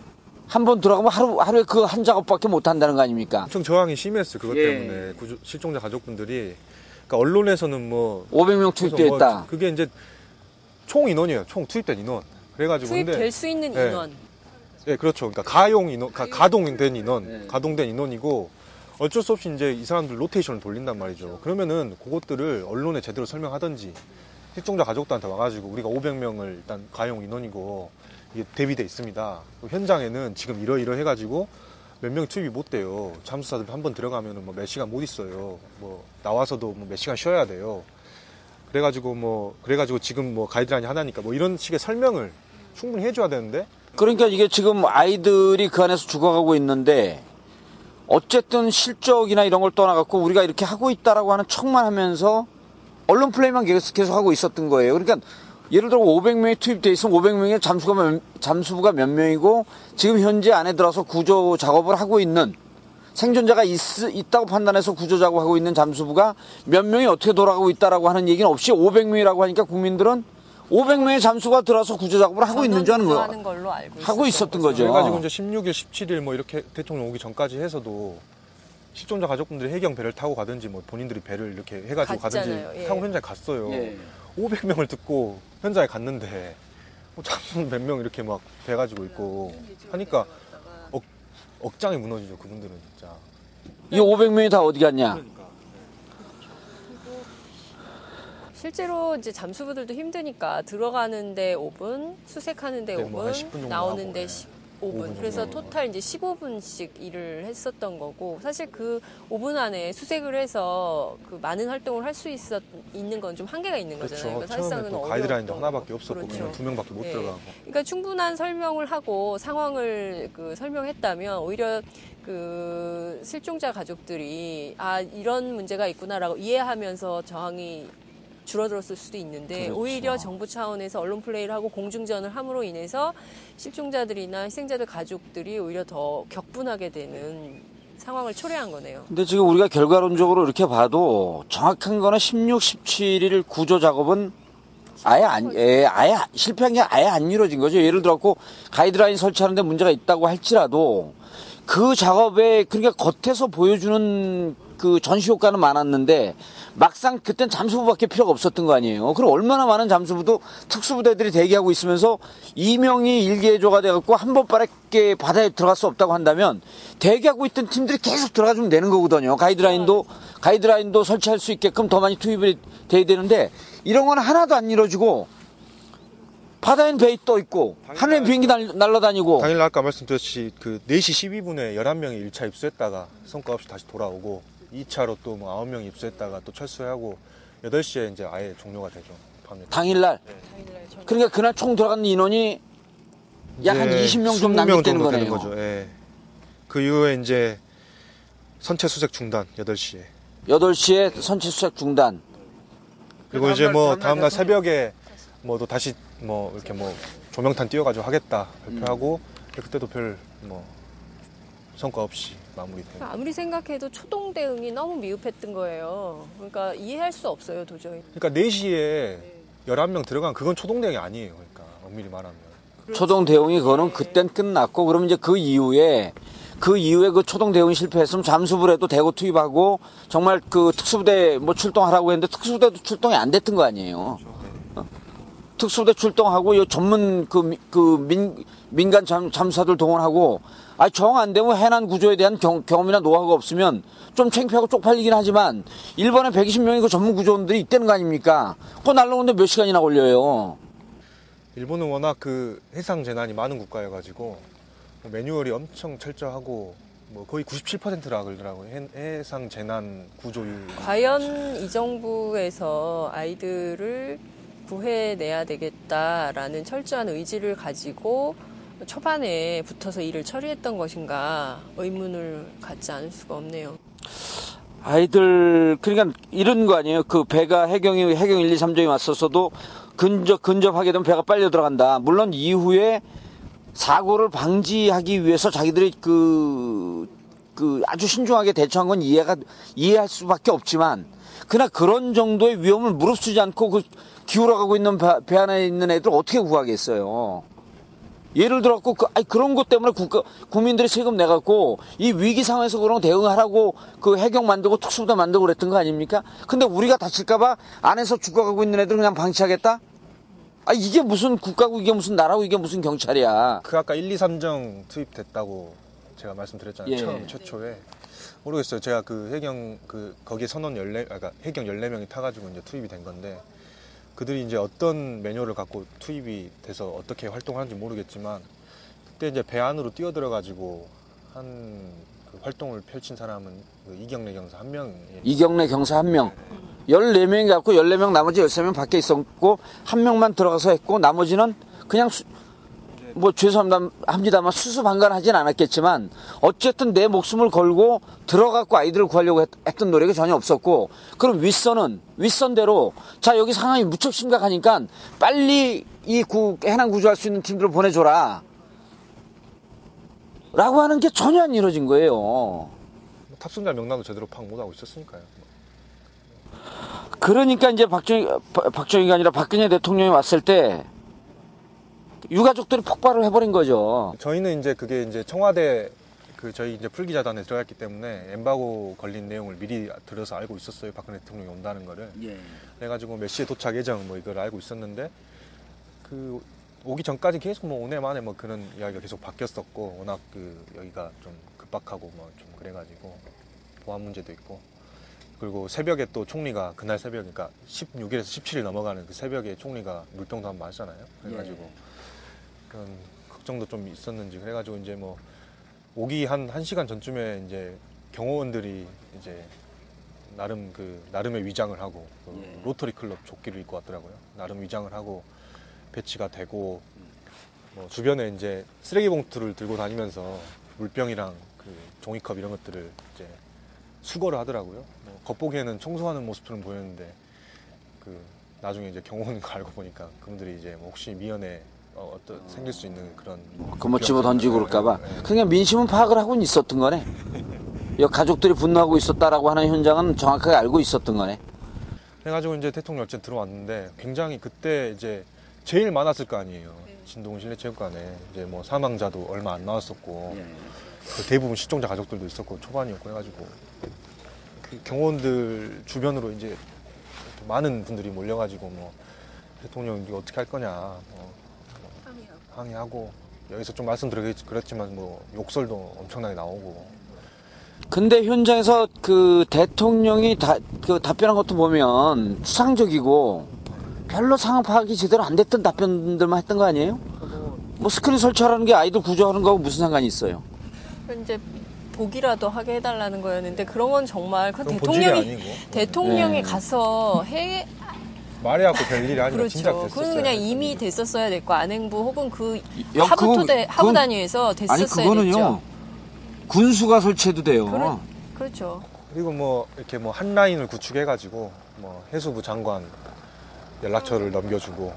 한 번 들어가면 하루 하루에 그 한 작업밖에 못 한다는 거 아닙니까? 엄청 저항이 심했어요. 그것 예. 때문에 구조, 실종자 가족분들이 그러니까 언론에서는 뭐 500명 투입됐다. 뭐 그게 이제 총 인원이에요. 총 투입된 인원. 그래가지고 투입될 수 있는 네. 인원. 예, 그렇죠. 그러니까 가용 인원, 가, 가동된 인원, 네. 가동된 인원이고 어쩔 수 없이 이제 이 사람들 로테이션을 돌린단 말이죠. 그러면은 그것들을 언론에 제대로 설명하든지 실종자 가족들한테 와가지고 우리가 500명을 일단 가용 인원이고 이게 대비돼 있습니다. 현장에는 지금 이러이러 해가지고 몇 명이 투입이 못 돼요. 잠수사들 한 번 들어가면은 뭐 몇 시간 못 있어요. 뭐 나와서도 뭐 몇 시간 쉬어야 돼요. 그래가지고 뭐 그래가지고 지금 뭐 가이드라인이 하나니까 뭐 이런 식의 설명을 충분히 해줘야 되는데 그러니까 이게 지금 아이들이 그 안에서 죽어가고 있는데 어쨌든 실적이나 이런 걸 떠나갖고 우리가 이렇게 하고 있다라고 하는 척만 하면서 언론 플레이만 계속, 계속 하고 있었던 거예요. 그러니까 예를 들어 500명이 투입돼 있으면 500명의 잠수가 몇, 잠수부가 몇 명이고 지금 현재 안에 들어서 구조 작업을 하고 있는 생존자가 있, 있다고 판단해서 구조 작업하고 있는 잠수부가 몇 명이 어떻게 돌아가고 있다라고 하는 얘기는 없이 500명이라고 하니까 국민들은 500명의 잠수가 들어서 구조 작업을 하고 있는 줄 아는 거예요. 하는 걸로 알고 하고 있었던 거죠. 그래가지고 이제 16일, 17일 뭐 이렇게 대통령 오기 전까지 해서도 실종자 가족분들이 해경 배를 타고 가든지 뭐 본인들이 배를 이렇게 해가지고 갔잖아요. 가든지 예. 사고 현장에 갔어요. 예. 500명을 듣고 현장에 갔는데 뭐 잠수 몇명 이렇게 막 돼가지고 있고 하니까 억, 억장이 무너지죠 그분들은 진짜. 이 500명이 다 어디 갔냐? 실제로 이제 잠수부들도 힘드니까 들어가는데 5분, 수색하는데 네, 5분, 뭐한 10분 정도 나오는데 하고, 15분. 5분 그래서. 토탈 이제 15분씩 일을 했었던 거고 사실 그 5분 안에 수색을 해서 그 많은 활동을 할 수 있었 있는 건 좀 한계가 있는 거잖아요. 그렇죠. 그러니까 처음에 사실상은 또 가이드라인도 어려웠던 하나밖에. 없었고 그렇죠. 두 명밖에 못 예. 들어가고. 그러니까 충분한 설명을 하고 상황을 그 설명했다면 오히려 그 실종자 가족들이 아 이런 문제가 있구나라고 이해하면서 저항이 줄어들었을 수도 있는데 그렇죠. 오히려 정부 차원에서 언론 플레이를 하고 공중전을 함으로 인해서 실종자들이나 희생자들 가족들이 오히려 더 격분하게 되는 상황을 초래한 거네요. 근데 지금 우리가 결과론적으로 이렇게 봐도 정확한 거는 16, 17일 구조 작업은 아예 안, 예, 아예 실패한 게 아예 안 이루어진 거죠. 예를 들어서 가이드라인 설치하는데 문제가 있다고 할지라도 그 작업에 그러니까 겉에서 보여주는 그 전시 효과는 많았는데 막상 그땐 잠수부밖에 필요가 없었던 거 아니에요. 그럼 얼마나 많은 잠수부도 특수부대들이 대기하고 있으면서 이명이 일개조가 돼갖고 한 번밖에 바다에 들어갈 수 없다고 한다면 대기하고 있던 팀들이 계속 들어가주면 되는 거거든요. 가이드라인도 가이드라인도 설치할 수 있게끔 더 많이 투입이 돼야 되는데 이런 건 하나도 안 이루어지고 바다엔 떠 있고 하늘에 비행기 날, 날아다니고 당일 아까 말씀드렸듯이 그 4시 12분에 11명이 1차 입수했다가 성과 없이 다시 돌아오고 2차로 또 뭐 9명이 입수했다가 또 철수하고 8시에 이제 아예 종료가 되죠. 밤에. 당일날 그러니까 그날 총 들어간 인원이 약한 이제 20명 좀 20명 남짓되는 정도 거네요. 되는 거죠. 예. 그 이후에 이제 선체 수색 중단 8시에. 8시에 선체 수색 중단. 그리고 이제 뭐 다음날 새벽에 뭐 또 다시 뭐 이렇게 뭐 조명탄 띄워가지고 하겠다 발표하고 그때도 별 뭐 성과 없이 마무리돼요. 아무리 생각해도 초동 대응이 너무 미흡했던 거예요. 그러니까 이해할 수 없어요, 도저히. 그러니까 4시에 11명 들어간 그건 초동 대응이 아니에요. 그러니까 엄밀히 말하면. 초동 대응이 그거는 그땐 끝났고 그러면 이제 그 이후에 그 이후에 그 초동 대응이 실패했으면 잠수부를 해도 대구 투입하고 정말 그 특수부대 뭐 출동하라고 했는데 특수부대도 출동이 안 됐던 거 아니에요. 어? 특수부대 출동하고 요 전문 그, 미- 그 민, 민간 잠, 잠수사들 동원하고 아 정 안 되면 해난 구조에 대한 경, 경험이나 노하우가 없으면 좀 창피하고 쪽팔리긴 하지만 일본에 120명의 그 전문 구조원들이 있다는 거 아닙니까? 그거 날라오는데 몇 시간이나 걸려요. 일본은 워낙 그 해상 재난이 많은 국가여가지고 뭐 매뉴얼이 엄청 철저하고 뭐 거의 97%라 그러더라고요. 해- 해상 재난 구조율. 과연 이 정부에서 아이들을 구해내야 되겠다라는 철저한 의지를 가지고 초반에 붙어서 일을 처리했던 것인가 의문을 갖지 않을 수가 없네요. 아이들 그러니까 이런 거 아니에요. 그 배가 해경이 해경 1, 2, 3정이 왔었어도 근접 근접하게 되면 배가 빨려 들어간다. 물론 이후에 사고를 방지하기 위해서 자기들이 그, 그 아주 신중하게 대처한 건 이해가 이해할 수밖에 없지만 그러나 그런 정도의 위험을 무릅쓰지 않고 그 기울어가고 있는 배, 배 안에 있는 애들 어떻게 구하겠어요. 예를 들어갖고 그, 아니, 그런 것 때문에 국가, 국민들이 세금 내갖고 이 위기 상황에서 그런 거 대응하라고 그 해경 만들고 특수부대 만들고 그랬던 거 아닙니까? 근데 우리가 다칠까봐 안에서 죽어가고 있는 애들 그냥 방치하겠다? 아, 이게 무슨 국가고 이게 무슨 나라고 이게 무슨 경찰이야. 그 아까 1, 2, 3정 투입됐다고 제가 말씀드렸잖아요. 예. 처음 최초에. 모르겠어요. 제가 그 해경 그 거기에 선원 14 아까 해경 14명이 타 가지고 이제 투입이 된 건데 그들이 이제 어떤 매뉴얼을 갖고 투입이 돼서 어떻게 활동하는지 모르겠지만 그때 이제 배 안으로 뛰어들어 가지고 한 그 활동을 펼친 사람은 그 이경래 경사 한 명이에요. 이경래 경사 한 명. 14명이 갖고 14명 나머지 13명 밖에 있었고 한 명만 들어가서 했고 나머지는 그냥 수- 뭐 죄송합니다. 합니다만 수수방관 하진 않았겠지만 어쨌든 내 목숨을 걸고 들어갖고 아이들을 구하려고 했, 던 노력이 전혀 없었고 그럼 윗선은 윗선대로 자 여기 상황이 무척 심각하니까 빨리 이 구, 해난 구조할 수 있는 팀들을 보내줘라. 라고 하는 게 전혀 안 이루어진 거예요. 탑승자 명단도 제대로 파악 못 하고 있었으니까요. 그러니까 이제 박정희, 바- 박정희가 아니라 박근혜 대통령이 왔을 때 유가족들이 폭발을 해버린 거죠. 저희는 이제 그게 이제 청와대 그 저희 이제 풀기자단에 들어갔기 때문에 엠바고 걸린 내용을 미리 들어서 알고 있었어요. 박근혜 대통령이 온다는 거를. 그래가지고 몇 시에 도착 예정 뭐 이걸 알고 있었는데 그 오기 전까지 계속 뭐 오네 만에 뭐 그런 이야기가 계속 바뀌었었고 워낙 그 여기가 좀 급박하고 뭐 좀 그래가지고 보안 문제도 있고 그리고 새벽에 또 총리가 그날 새벽 그러니까 16일에서 17일 넘어가는 그 새벽에 총리가 물병도 한번 마시잖아요. 그래가지고 그런 걱정도 좀 있었는지 그래가지고 이제 뭐 오기 한 1시간 전쯤에 이제 경호원들이 이제 나름 그 나름의 위장을 하고 그 로터리 클럽 조끼를 입고 왔더라고요. 나름 위장을 하고 배치가 되고 뭐 주변에 이제 쓰레기 봉투를 들고 다니면서 물병이랑 그 종이컵 이런 것들을 이제 수거를 하더라고요. 뭐 겉보기에는 청소하는 모습처럼 보였는데 그 나중에 이제 경호원 가 알고 보니까 그분들이 이제 뭐 혹시 미연에 어, 어떤 생길 수 있는 그런 그뭐 집어 던지고 그럴까봐. 네, 네. 그냥 민심은 파악을 하고는 있었던 거네. 이 가족들이 분노하고 있었다라고 하는 현장은 정확하게 알고 있었던 거네. 해가지고 이제 대통령 어쨌든 들어왔는데 굉장히 그때 이제 제일 많았을 거 아니에요. 진동 실내체육관에 이제 뭐 사망자도 얼마 안 나왔었고 그 대부분 실종자 가족들도 있었고 초반이었고 해가지고 그 경호원들 주변으로 이제 많은 분들이 몰려가지고 뭐 대통령 이거 어떻게 할 거냐 뭐 항의하고 여기서 좀 말씀드리기 그렇지만 뭐 욕설도 엄청나게 나오고 근데 현장에서 그 대통령이 다, 그 답변한 것도 보면 추상적이고 별로 상황 파악이 제대로 안 됐던 답변들만 했던 거 아니에요? 뭐 스크린 설치하라는 게 아이들 구조하는 거하고 무슨 상관이 있어요? 이제 보기라도 하게 해달라는 거였는데 그런 건 정말 그 대통령이 대통령이 네. 가서 해 말해갖고 별 일이 아니라 그렇죠. 됐었어요. 그건 그냥 이미 됐었어야 됐고 안행부 혹은 그 야, 하부 토대 하부 그건- 단위에서 됐었어야 아니 그거는요 됐죠. 군수가 설치해도 돼요. 그렇- 그렇죠. 그리고 뭐 이렇게 뭐 한 라인을 구축해가지고 뭐 해수부 장관 연락처를 넘겨주고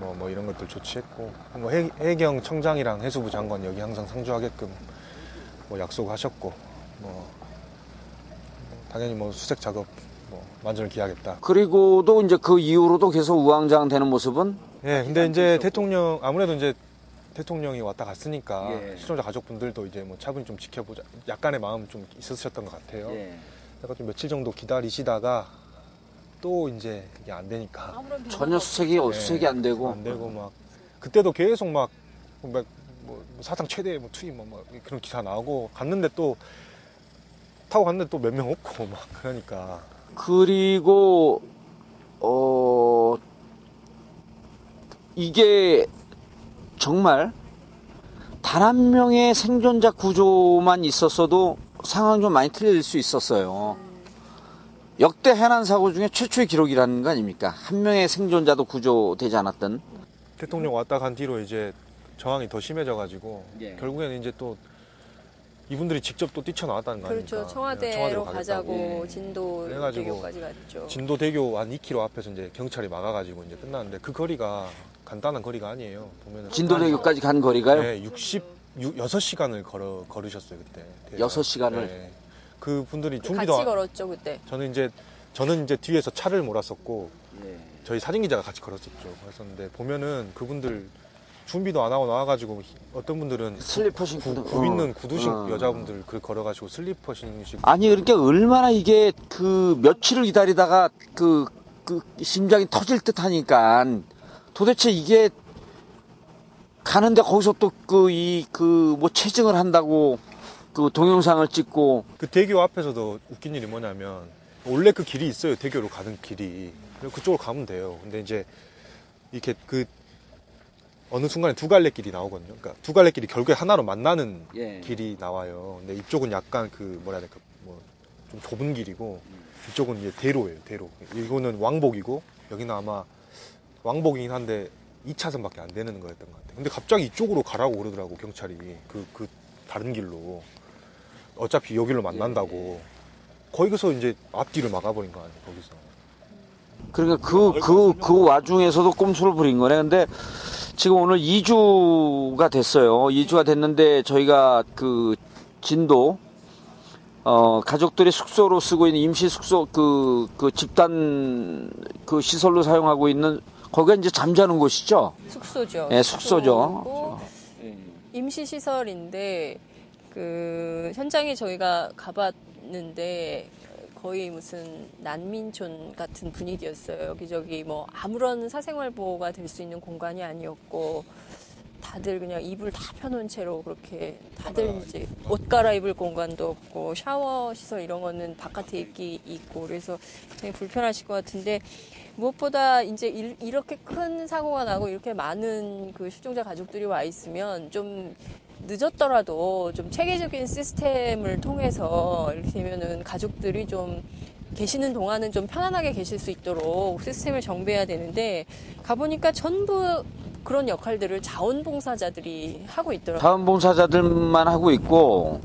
뭐, 뭐 이런 것들 조치했고 뭐 해, 해경 청장이랑 해수부 장관 여기 항상 상주하게끔 뭐 약속하셨고 뭐 당연히 뭐 수색 작업 뭐 만전을 기하겠다. 그리고도 이제 그 이후로도 계속 우왕좌왕 되는 모습은 예, 근데 이제 대통령 아무래도 이제 대통령이 왔다 갔으니까 예. 시청자 가족분들도 이제 뭐 차분히 좀 지켜보자 약간의 마음 좀 있으셨던 것 같아요. 예. 그래서 좀 며칠 정도 기다리시다가 또 이제 이게 안 되니까 전혀 수색이 예, 수색이 안 되고 안 되고 막 그때도 계속 막, 막 뭐, 사상 최대 뭐 투입 뭐, 막 그런 기사 나오고 갔는데 또 타고 갔는데 또 몇 명 없고 막 그러니까 그리고 어 이게 정말 단 한 명의 생존자 구조만 있었어도 상황 좀 많이 틀릴 수 있었어요. 역대 해난 사고 중에 최초의 기록이라는 거 아닙니까? 한 명의 생존자도 구조되지 않았던. 대통령 왔다 간 뒤로 이제 저항이 더 심해져 가지고 예. 결국에는 이제 또 이분들이 직접 또 뛰쳐나왔다는 거 그렇죠. 아닙니까? 청와대로, 청와대로 가자고. 진도 그래가지고 대교까지 갔죠. 진도 대교 한 2km 앞에서 이제 경찰이 막아가지고 이제 끝났는데 그 거리가 간단한 거리가 아니에요. 보면은 진도 대교까지 간 거리가요? 네, 60 6시간을 걸어 걸으셨어요 그때. 여섯 시간을? 네. 그 분들이 그 준비도 같이 안- 걸었죠 그때. 저는 이제 저는 이제 뒤에서 차를 몰았었고 예. 저희 사진 기자가 같이 걸었었죠. 그랬었는데 보면은 그분들 준비도 안 하고 나와가지고 어떤 분들은 슬리퍼 신고 구 있는 구두 신 어. 여자분들 그 걸어가지고 슬리퍼 신으시고 아니 그러니까 얼마나 이게 그 며칠을 기다리다가 그, 그 심장이 터질 듯 하니까. 도대체 이게 가는데 거기서 또 그 이 그 뭐 체증을 한다고 그 동영상을 찍고. 그 대교 앞에서도 웃긴 일이 뭐냐면 원래 그 길이 있어요. 대교로 가는 길이. 그쪽으로 가면 돼요. 근데 이제 이렇게 그 어느 순간에 두 갈래 길이 나오거든요. 그러니까 두 갈래 길이 결국에 하나로 만나는 예. 길이 나와요. 근데 이쪽은 약간 그 뭐라 해야 될까? 뭐 좀 좁은 길이고 이쪽은 이제 대로예요 대로. 이거는 왕복이고 여기는 아마 왕복이긴 한데 2차선밖에 안 되는 거였던 것 같아요. 근데 갑자기 이쪽으로 가라고 그러더라고 경찰이. 그, 그 다른 길로. 어차피 여기로 만난다고. 거기서 이제 앞뒤를 막아버린 거 아니에요 거기서 그러니까 그 그 그 와중에서도 꼼수를 부린 거네. 근데 지금 오늘 2주가 됐어요. 2주가 됐는데 저희가 그 진도 어 가족들이 숙소로 쓰고 있는 임시 숙소 그 그 집단 그 시설로 사용하고 있는 거기가 이제 잠자는 곳이죠. 숙소죠. 예, 숙소죠. 숙소고 임시 시설인데 그 현장에 저희가 가봤는데 거의 무슨 난민촌 같은 분위기였어요. 여기저기 뭐 아무런 사생활 보호가 될 수 있는 공간이 아니었고 다들 그냥 이불 다 펴놓은 채로 그렇게 다들 이제 옷 갈아입을 공간도 없고 샤워 시설 이런 거는 바깥에 있기 있고 그래서 굉장히 불편하실 것 같은데 무엇보다 이제 일- 이렇게 큰 사고가 나고 이렇게 많은 그 실종자 가족들이 와 있으면 좀 늦었더라도 좀 체계적인 시스템을 통해서 이렇게 되면은 가족들이 좀 계시는 동안은 좀 편안하게 계실 수 있도록 시스템을 정비해야 되는데 가보니까 전부 그런 역할들을 자원봉사자들이 하고 있더라고요. 자원봉사자들만 하고 있고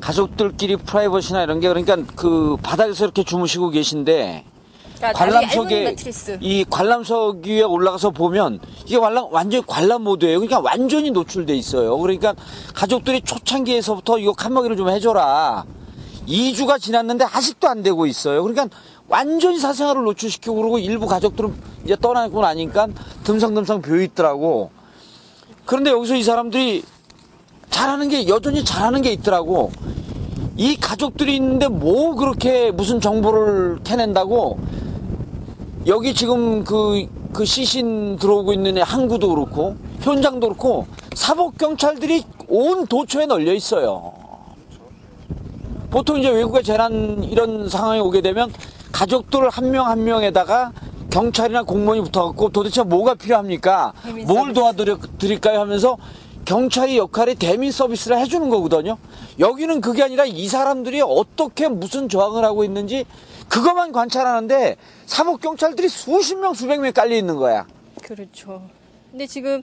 가족들끼리 프라이버시나 이런 게 그러니까 그 바닥에서 이렇게 주무시고 계신데 그러니까 얇은 관람석에. 이 관람석 위에 올라가서 보면 이게 관람 완전 히 관람 모드예요. 그러니까 완전히 노출돼 있어요. 그러니까 가족들이 초창기에서부터 이거 칸막이를 좀 해줘라. 2주가 지났는데 아직도 안 되고 있어요. 그러니까 완전히 사생활을 노출시키고 그러고 일부 가족들은 이제 떠나고 나니까 듬성듬성 비어 있더라고. 그런데 여기서 이 사람들이 잘하는 게 여전히 잘하는 게 있더라고. 이 가족들이 있는데 뭐 그렇게 무슨 정보를 캐낸다고 여기 지금 그, 그 시신 들어오고 있는 애 항구도 그렇고 현장도 그렇고 사법경찰들이 온 도처에 널려 있어요. 보통 이제 외국의 재난 이런 상황이 오게 되면 가족들 한 명 한 명에다가 경찰이나 공무원이 붙어갖고 도대체 뭐가 필요합니까? 뭘. 도와드릴까요? 하면서 경찰이 역할이 대민 서비스를 해주는 거거든요. 여기는 그게 아니라 이 사람들이 어떻게 무슨 저항을 하고 있는지 그것만 관찰하는데 사법경찰들이 수십 명, 수백 명 깔려 있는 거야. 그렇죠. 근데 지금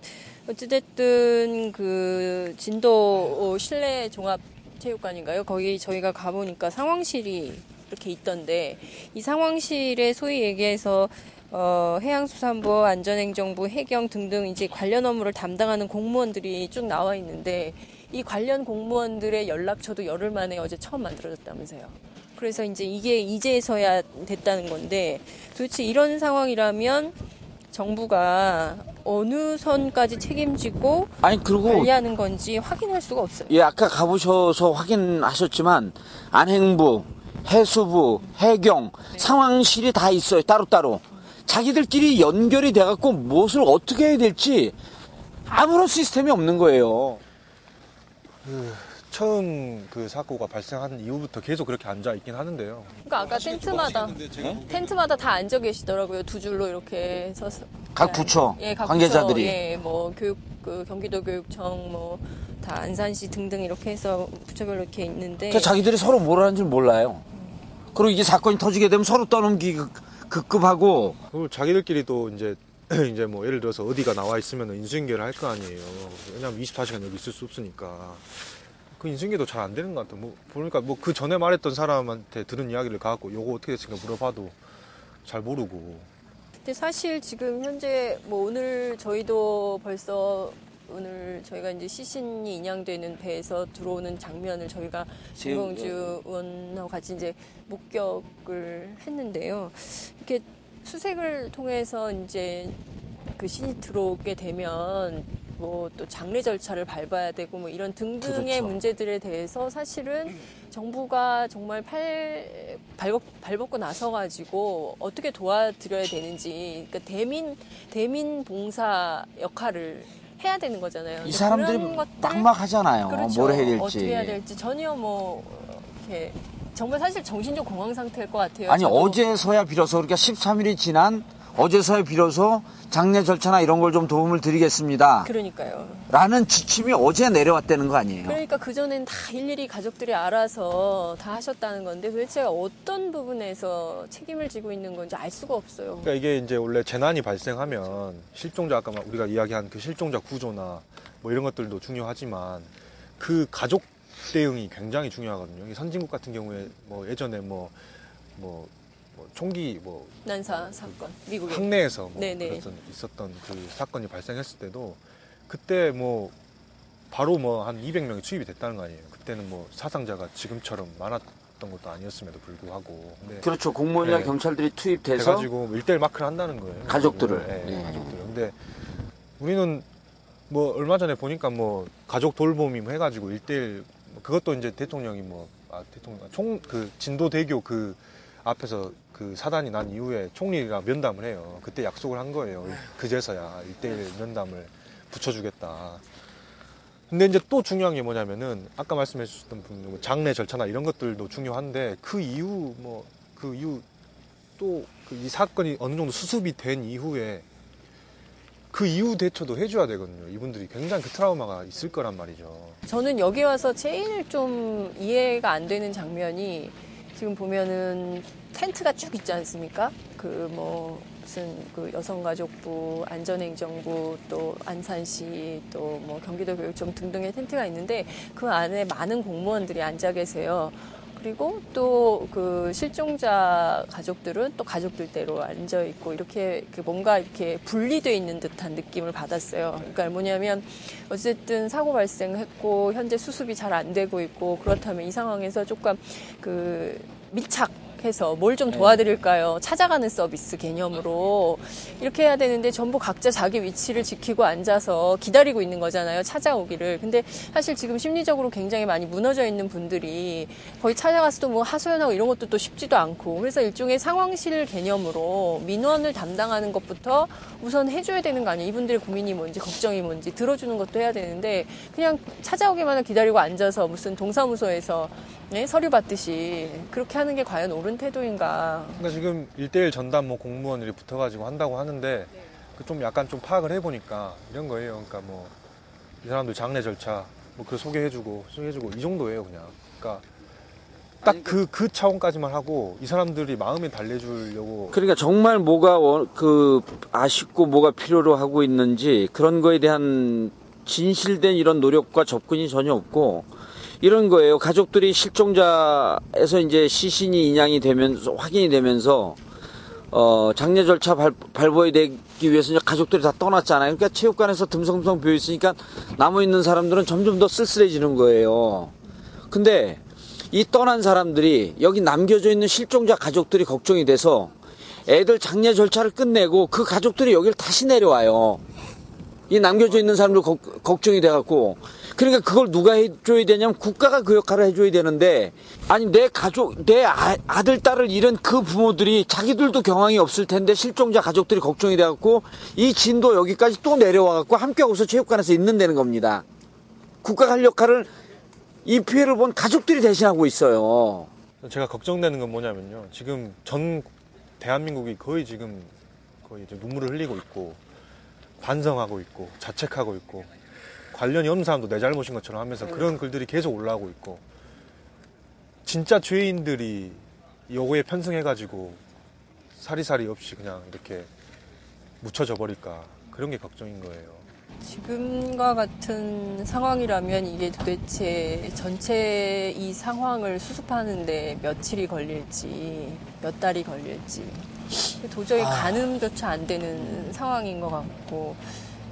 어찌됐든 그 진도 실내 종합 체육관인가요? 거기 저희가 가보니까 상황실이 이렇게 있던데 이 상황실에 소위 얘기해서 어, 해양수산부, 안전행정부, 해경 등등 이제 관련 업무를 담당하는 공무원들이 쭉 나와 있는데 이 관련 공무원들의 연락처도 열흘 만에 어제 처음 만들어졌다면서요. 그래서 이제 이게 이제서야 됐다는 건데 도대체 이런 상황이라면 정부가 어느 선까지 책임지고 아니 그리고 관리하는 건지 확인할 수가 없어요. 예 아까 가보셔서 확인하셨지만 안행부, 해수부, 해경 상황실이 다 있어요 따로따로. 자기들끼리 연결이 돼 갖고 무엇을 어떻게 해야 될지 아무런 시스템이 없는 거예요. 처음 그 사고가 발생한 이후부터 계속 그렇게 앉아 있긴 하는데요. 그러니까 아까 텐트마다 텐트마다 다 앉아 계시더라고요. 두 줄로 이렇게 서서 각 부처 예, 각 관계자들이. 부처, 예, 뭐 교육 그 경기도 교육청 뭐 다 안산시 등등 이렇게 해서 부처별로 이렇게 있는데 그러니까 자기들이 서로 뭘 하는지 몰라요. 그리고 이게 사건이 터지게 되면 서로 떠넘기 급급하고 그리고 자기들끼리도 이제 이제 뭐 예를 들어서 어디가 나와 있으면 인수인계를 할 거 아니에요. 왜냐면 24시간 여기 있을 수 없으니까. 그 인수인계도 잘 안 되는 것 같아요. 뭐 보니까 뭐 그 전에 말했던 사람한테 들은 이야기를 가갖고 요거 어떻게 됐으니까 물어봐도 잘 모르고. 근데 사실 지금 현재 뭐 오늘 저희도 벌써 오늘 저희가 이제 시신이 인양되는 배에서 들어오는 장면을 저희가 김봉주 의원하고 같이 이제 목격을 했는데요. 이렇게 수색을 통해서 이제 그 신이 들어오게 되면 뭐 또 장례 절차를 밟아야 되고 뭐 이런 등등의 그렇죠. 문제들에 대해서 사실은 정부가 정말 팔 발벗, 발벗고 나서 가지고 어떻게 도와드려야 되는지 그러니까 대민 대민 봉사 역할을 해야 되는 거잖아요. 이 근데 사람들이 막막하잖아요. 그렇죠. 뭘 해야 될지. 어떻게 해야 될지 전혀 뭐 이렇게 정말 사실 정신적 공황 상태일 것 같아요. 아니 저도. 어제서야 비로소 그러니까 13일이 지난 어제서야 비로소 장례 절차나 이런 걸 좀 도움을 드리겠습니다. 그러니까요. 라는 지침이 어제 내려왔다는 거 아니에요. 그러니까 그전엔 다 일일이 가족들이 알아서 다 하셨다는 건데 도대체 어떤 부분에서 책임을 지고 있는 건지 알 수가 없어요. 그러니까 이게 이제 원래 재난이 발생하면 실종자 아까 막 우리가 이야기한 그 실종자 구조나 뭐 이런 것들도 중요하지만 그 가족 대응이 굉장히 중요하거든요. 이 선진국 같은 경우에 뭐 예전에 뭐 뭐, 뭐 총기 뭐 난사 사건 미국에 학내에서 뭐 네네. 그랬던, 있었던 그 사건이 발생했을 때도 그때 뭐 바로 뭐 한 200명이 투입이 됐다는 거 아니에요. 그때는 뭐 사상자가 지금처럼 많았던 것도 아니었음에도 불구하고 근데 그렇죠. 공무원이나 네. 경찰들이 투입돼서 해가지고 일대일 마크를 한다는 거예요. 가족들을. 네, 예. 가족들. 근데 우리는 뭐 얼마 전에 보니까 뭐 가족 돌봄이 뭐 해가지고 일대일 그것도 이제 대통령이 뭐 아, 대통령 총 그 진도 대교 그 앞에서 그 사단이 난 이후에 총리가 면담을 해요. 그때 약속을 한 거예요. 그제서야 일대일 면담을 붙여주겠다. 근데 이제 또 중요한 게 뭐냐면은 아까 말씀해 주셨던 분뭐 장례 절차나 이런 것들도 중요한데 그 이후 뭐 그 이후 또그이 사건이 어느 정도 수습이 된 이후에 그 이후 대처도 해줘야 되거든요. 이분들이 굉장히 그 트라우마가 있을 거란 말이죠. 저는 여기 와서 제일 좀 이해가 안 되는 장면이 지금 보면은 텐트가 쭉 있지 않습니까? 그 뭐 무슨 그 여성가족부, 안전행정부, 또 안산시, 또 뭐 경기도교육청 등등의 텐트가 있는데 그 안에 많은 공무원들이 앉아 계세요. 그리고 또 그 실종자 가족들은 또 가족들대로 앉아 있고 이렇게 그 뭔가 이렇게 분리돼 있는 듯한 느낌을 받았어요. 그러니까 뭐냐면 어쨌든 사고 발생했고 현재 수습이 잘 안 되고 있고 그렇다면 이 상황에서 조금 그 밀착 해서 뭘 좀 도와드릴까요? 찾아가는 서비스 개념으로 이렇게 해야 되는데 전부 각자 자기 위치를 지키고 앉아서 기다리고 있는 거잖아요. 찾아오기를. 근데 사실 지금 심리적으로 굉장히 많이 무너져 있는 분들이 거의 찾아가서 또뭐 하소연하고 이런 것도 또 쉽지도 않고 그래서 일종의 상황실 개념으로 민원을 담당하는 것부터 우선 해줘야 되는 거 아니에요. 이분들의 고민이 뭔지 걱정이 뭔지 들어주는 것도 해야 되는데 그냥 찾아오기만을 기다리고 앉아서 무슨 동사무소에서 네, 서류 받듯이 그렇게 하는 게 과연 옳은 태도인가. 그러니까 지금 일대일 전담 뭐 공무원들이 붙어가지고 한다고 하는데 그좀 약간 좀 파악을 해보니까 이런 거예요. 그러니까 뭐 이 사람들 장례 절차 뭐 그 소개해주고 소개해주고 이 정도예요 그냥. 그러니까 딱그그 차원까지만 하고 이 사람들이 마음에 달래주려고 그러니까 정말 뭐가 원- 그 아쉽고 뭐가 필요로 하고 있는지 그런 거에 대한 진실된 이런 노력과 접근이 전혀 없고 이런 거예요. 가족들이 실종자에서 이제 시신이 인양이 되면서 확인이 되면서 어, 장례 절차 발, 발부해야 되기 위해서 이제 가족들이 다 떠났잖아요. 그러니까 체육관에서 듬성듬성 비어 있으니까 남아 있는 사람들은 점점 더 쓸쓸해지는 거예요. 근데 이 떠난 사람들이 여기 남겨져 있는 실종자 가족들이 걱정이 돼서 애들 장례 절차를 끝내고 그 가족들이 여기를 다시 내려와요. 이 남겨져 있는 사람들 걱, 걱정이 돼갖고 그러니까 그걸 누가 해줘야 되냐면 국가가 그 역할을 해줘야 되는데 아니 내 가족 내 아, 아들 딸을 잃은 그 부모들이 자기들도 경황이 없을 텐데 실종자 가족들이 걱정이 돼갖고 이 진도 여기까지 또 내려와갖고 함께하고서 체육관에서 있는다는 겁니다. 국가가 할 역할을 이 피해를 본 가족들이 대신하고 있어요. 제가 걱정되는 건 뭐냐면요. 지금 전 대한민국이 거의 지금 거의 이제 눈물을 흘리고 있고 반성하고 있고 자책하고 있고 관련이 없는 사람도 내 잘못인 것처럼 하면서 그런 글들이 계속 올라오고 있고 진짜 죄인들이 요거에 편승해가지고 사리사리 없이 그냥 이렇게 묻혀져 버릴까 그런 게 걱정인 거예요. 지금과 같은 상황이라면 이게 도대체 전체 이 상황을 수습하는데 며칠이 걸릴지 몇 달이 걸릴지 도저히 가늠조차 안 되는 상황인 것 같고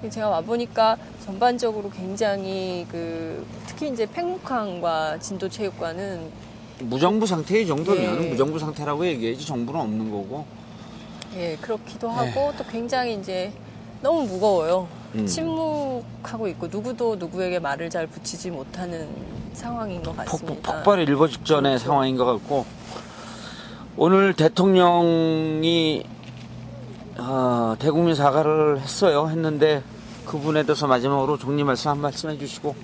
제가 와 보니까 전반적으로 굉장히 그 특히 이제 팽목항과 진도체육관은 무정부 상태 이 정도면 예. 무정부 상태라고 얘기해야지 정부는 없는 거고. 예 그렇기도 하고 또 굉장히 이제 너무 무거워요. 음. 침묵하고 있고 누구도 누구에게 말을 잘 붙이지 못하는 상황인 것 폭, 같습니다. 폭발의 일보 직전의 그렇죠. 상황인 것 같고 오늘 대통령이 어, 대국민 사과를 했어요. 했는데 그분에 대해서 마지막으로 종리 말씀 한 말씀 해주시고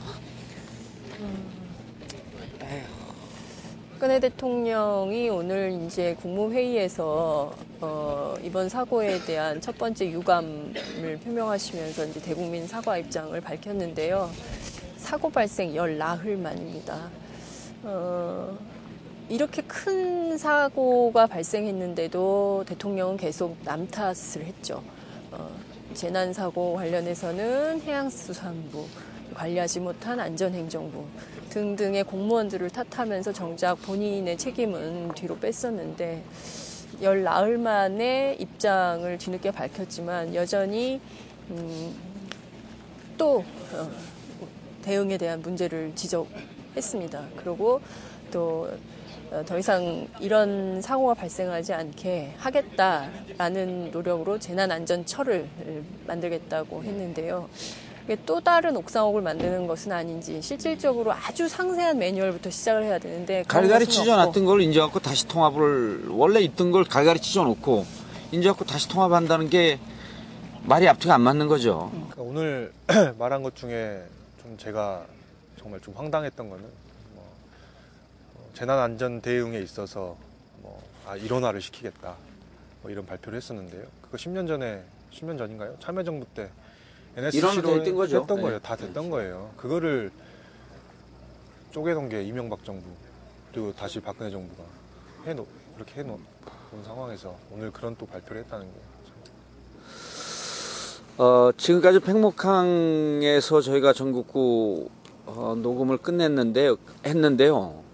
박근혜 대통령이 오늘 이제 국무회의에서 어, 이번 사고에 대한 첫 번째 유감을 표명하시면서 이제 대국민 사과 입장을 밝혔는데요. 사고 발생 열 나흘 만입니다. 어, 이렇게 큰 사고가 발생했는데도 대통령은 계속 남 탓을 했죠. 어, 재난 사고 관련해서는 해양수산부, 관리하지 못한 안전행정부 등등의 공무원들을 탓하면서 정작 본인의 책임은 뒤로 뺐었는데 열 나흘 만에 입장을 뒤늦게 밝혔지만 여전히 음, 또 어, 대응에 대한 문제를 지적했습니다. 그리고 또 어, 더 이상 이런 사고가 발생하지 않게 하겠다라는 노력으로 재난안전처를 만들겠다고 했는데요. 이게 또 다른 옥상옥을 만드는 것은 아닌지 실질적으로 아주 상세한 매뉴얼부터 시작을 해야 되는데 갈갈이 찢어놨던. 걸 인제갖고 다시 통합을 원래 있던 걸 갈갈이 찢어놓고 인제갖고 다시 통합한다는 게 말이 앞뒤가 안 맞는 거죠. 그러니까 오늘 말한 것 중에 좀 제가 정말 좀 황당했던 거는 뭐 어, 재난안전 대응에 있어서 뭐 아, 일원화를 시키겠다 뭐 이런 발표를 했었는데요. 그거 10년 전에 10년 전인가요? 참여정부 때 NSC로 됐던 거죠. 했던 네. 거예요. 다 됐던 거예요. 그거를 쪼개놓은 게 이명박 정부 그리고 다시 박근혜 정부가 해놓 그렇게 해놓은 상황에서 오늘 그런 또 발표를 했다는 게 참. 어, 지금까지 팽목항에서 저희가 전국구 어, 녹음을 끝냈는데 했는데요.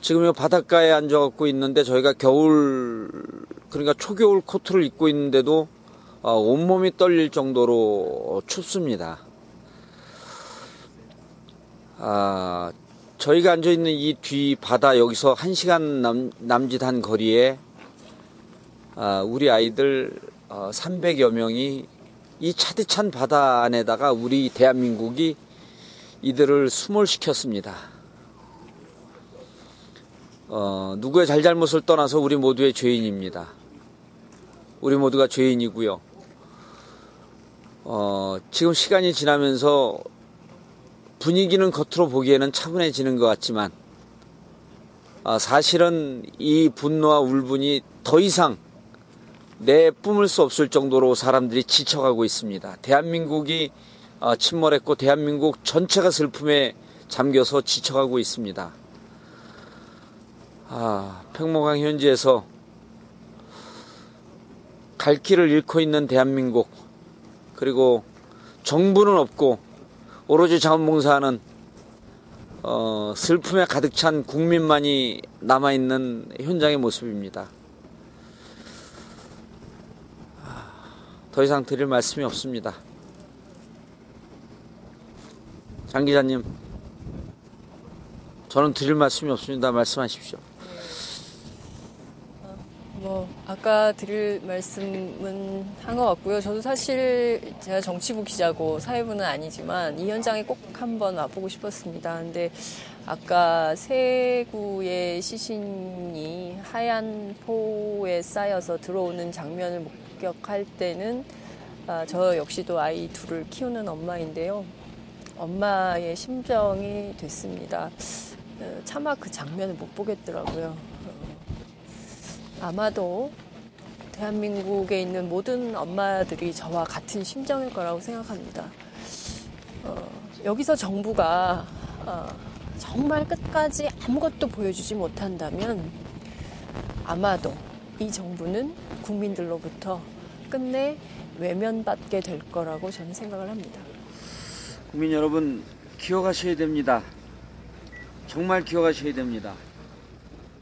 지금 이 바닷가에 앉아갖고 있는데 저희가 겨울 그러니까 초겨울 코트를 입고 있는데도 어, 온몸이 떨릴 정도로 춥습니다. 아, 저희가 앉아 있는 이 뒤 바다 여기서 한 시간 남, 남짓한 거리에 아, 우리 아이들 어, 300여 명이 이 차디찬 바다 안에다가 우리 대한민국이 이들을 숨을 시켰습니다. 어, 누구의 잘잘못을 떠나서 우리 모두의 죄인입니다. 우리 모두가 죄인이고요. 어, 지금 시간이 지나면서 분위기는 겉으로 보기에는 차분해지는 것 같지만 아, 사실은 이 분노와 울분이 더 이상 내 뿜을 수 없을 정도로 사람들이 지쳐가고 있습니다. 대한민국이 어, 침몰했고 대한민국 전체가 슬픔에 잠겨서 지쳐가고 있습니다. 아, 팽목항 현지에서 갈 길을 잃고 있는 대한민국 그리고 정부는 없고 오로지 자원봉사하는 어, 슬픔에 가득 찬 국민만이 남아있는 현장의 모습입니다. 더 이상 드릴 말씀이 없습니다. 장 기자님, 저는 드릴 말씀이 없습니다. 말씀하십시오. 뭐 아까 드릴 말씀은 한 것 같고요. 저도 사실 제가 정치부 기자고 사회부는 아니지만 이 현장에 꼭 한번 와보고 싶었습니다. 근데 아까 세구의 시신이 하얀 포에 쌓여서 들어오는 장면을 목격할 때는 아, 저 역시도 아이 둘을 키우는 엄마인데요. 엄마의 심정이 됐습니다. 어, 차마 그 장면을 못 보겠더라고요. 어, 아마도 대한민국에 있는 모든 엄마들이 저와 같은 심정일 거라고 생각합니다. 어, 여기서 정부가 어, 정말 끝까지 아무것도 보여주지 못한다면 아마도 이 정부는 국민들로부터 끝내 외면받게 될 거라고 저는 생각을 합니다. 국민 여러분 기억하셔야 됩니다. 정말 기억하셔야 됩니다.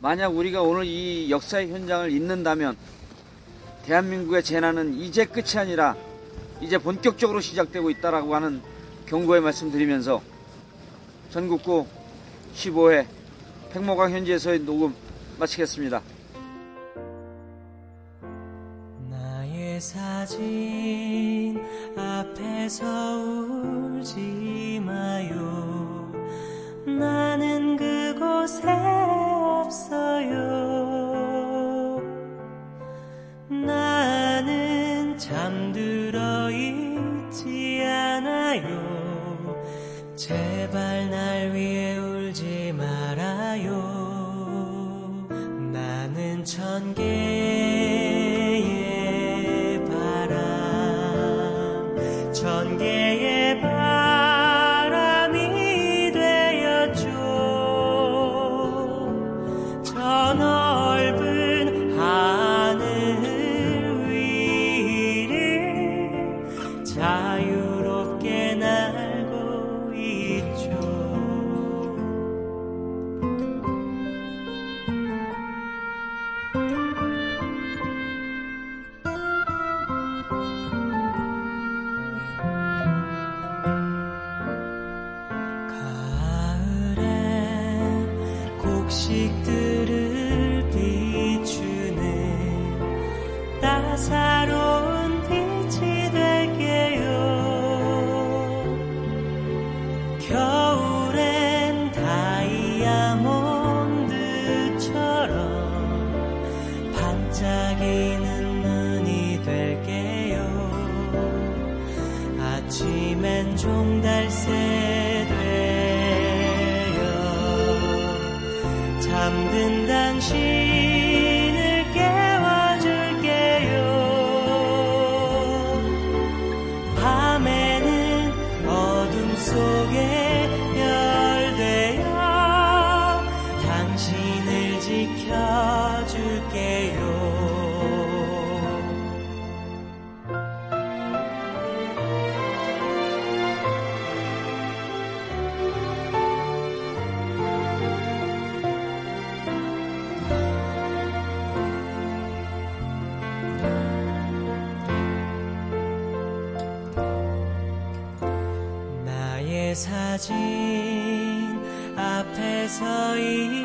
만약 우리가 오늘 이 역사의 현장을 잊는다면 대한민국의 재난은 이제 끝이 아니라 이제 본격적으로 시작되고 있다라고 하는 경고의 말씀 드리면서 전국구 15회 백모강 현지에서의 녹음 마치겠습니다. 나의 사진 앞에서 울지 마요 나는 그곳에 사진 앞에 서있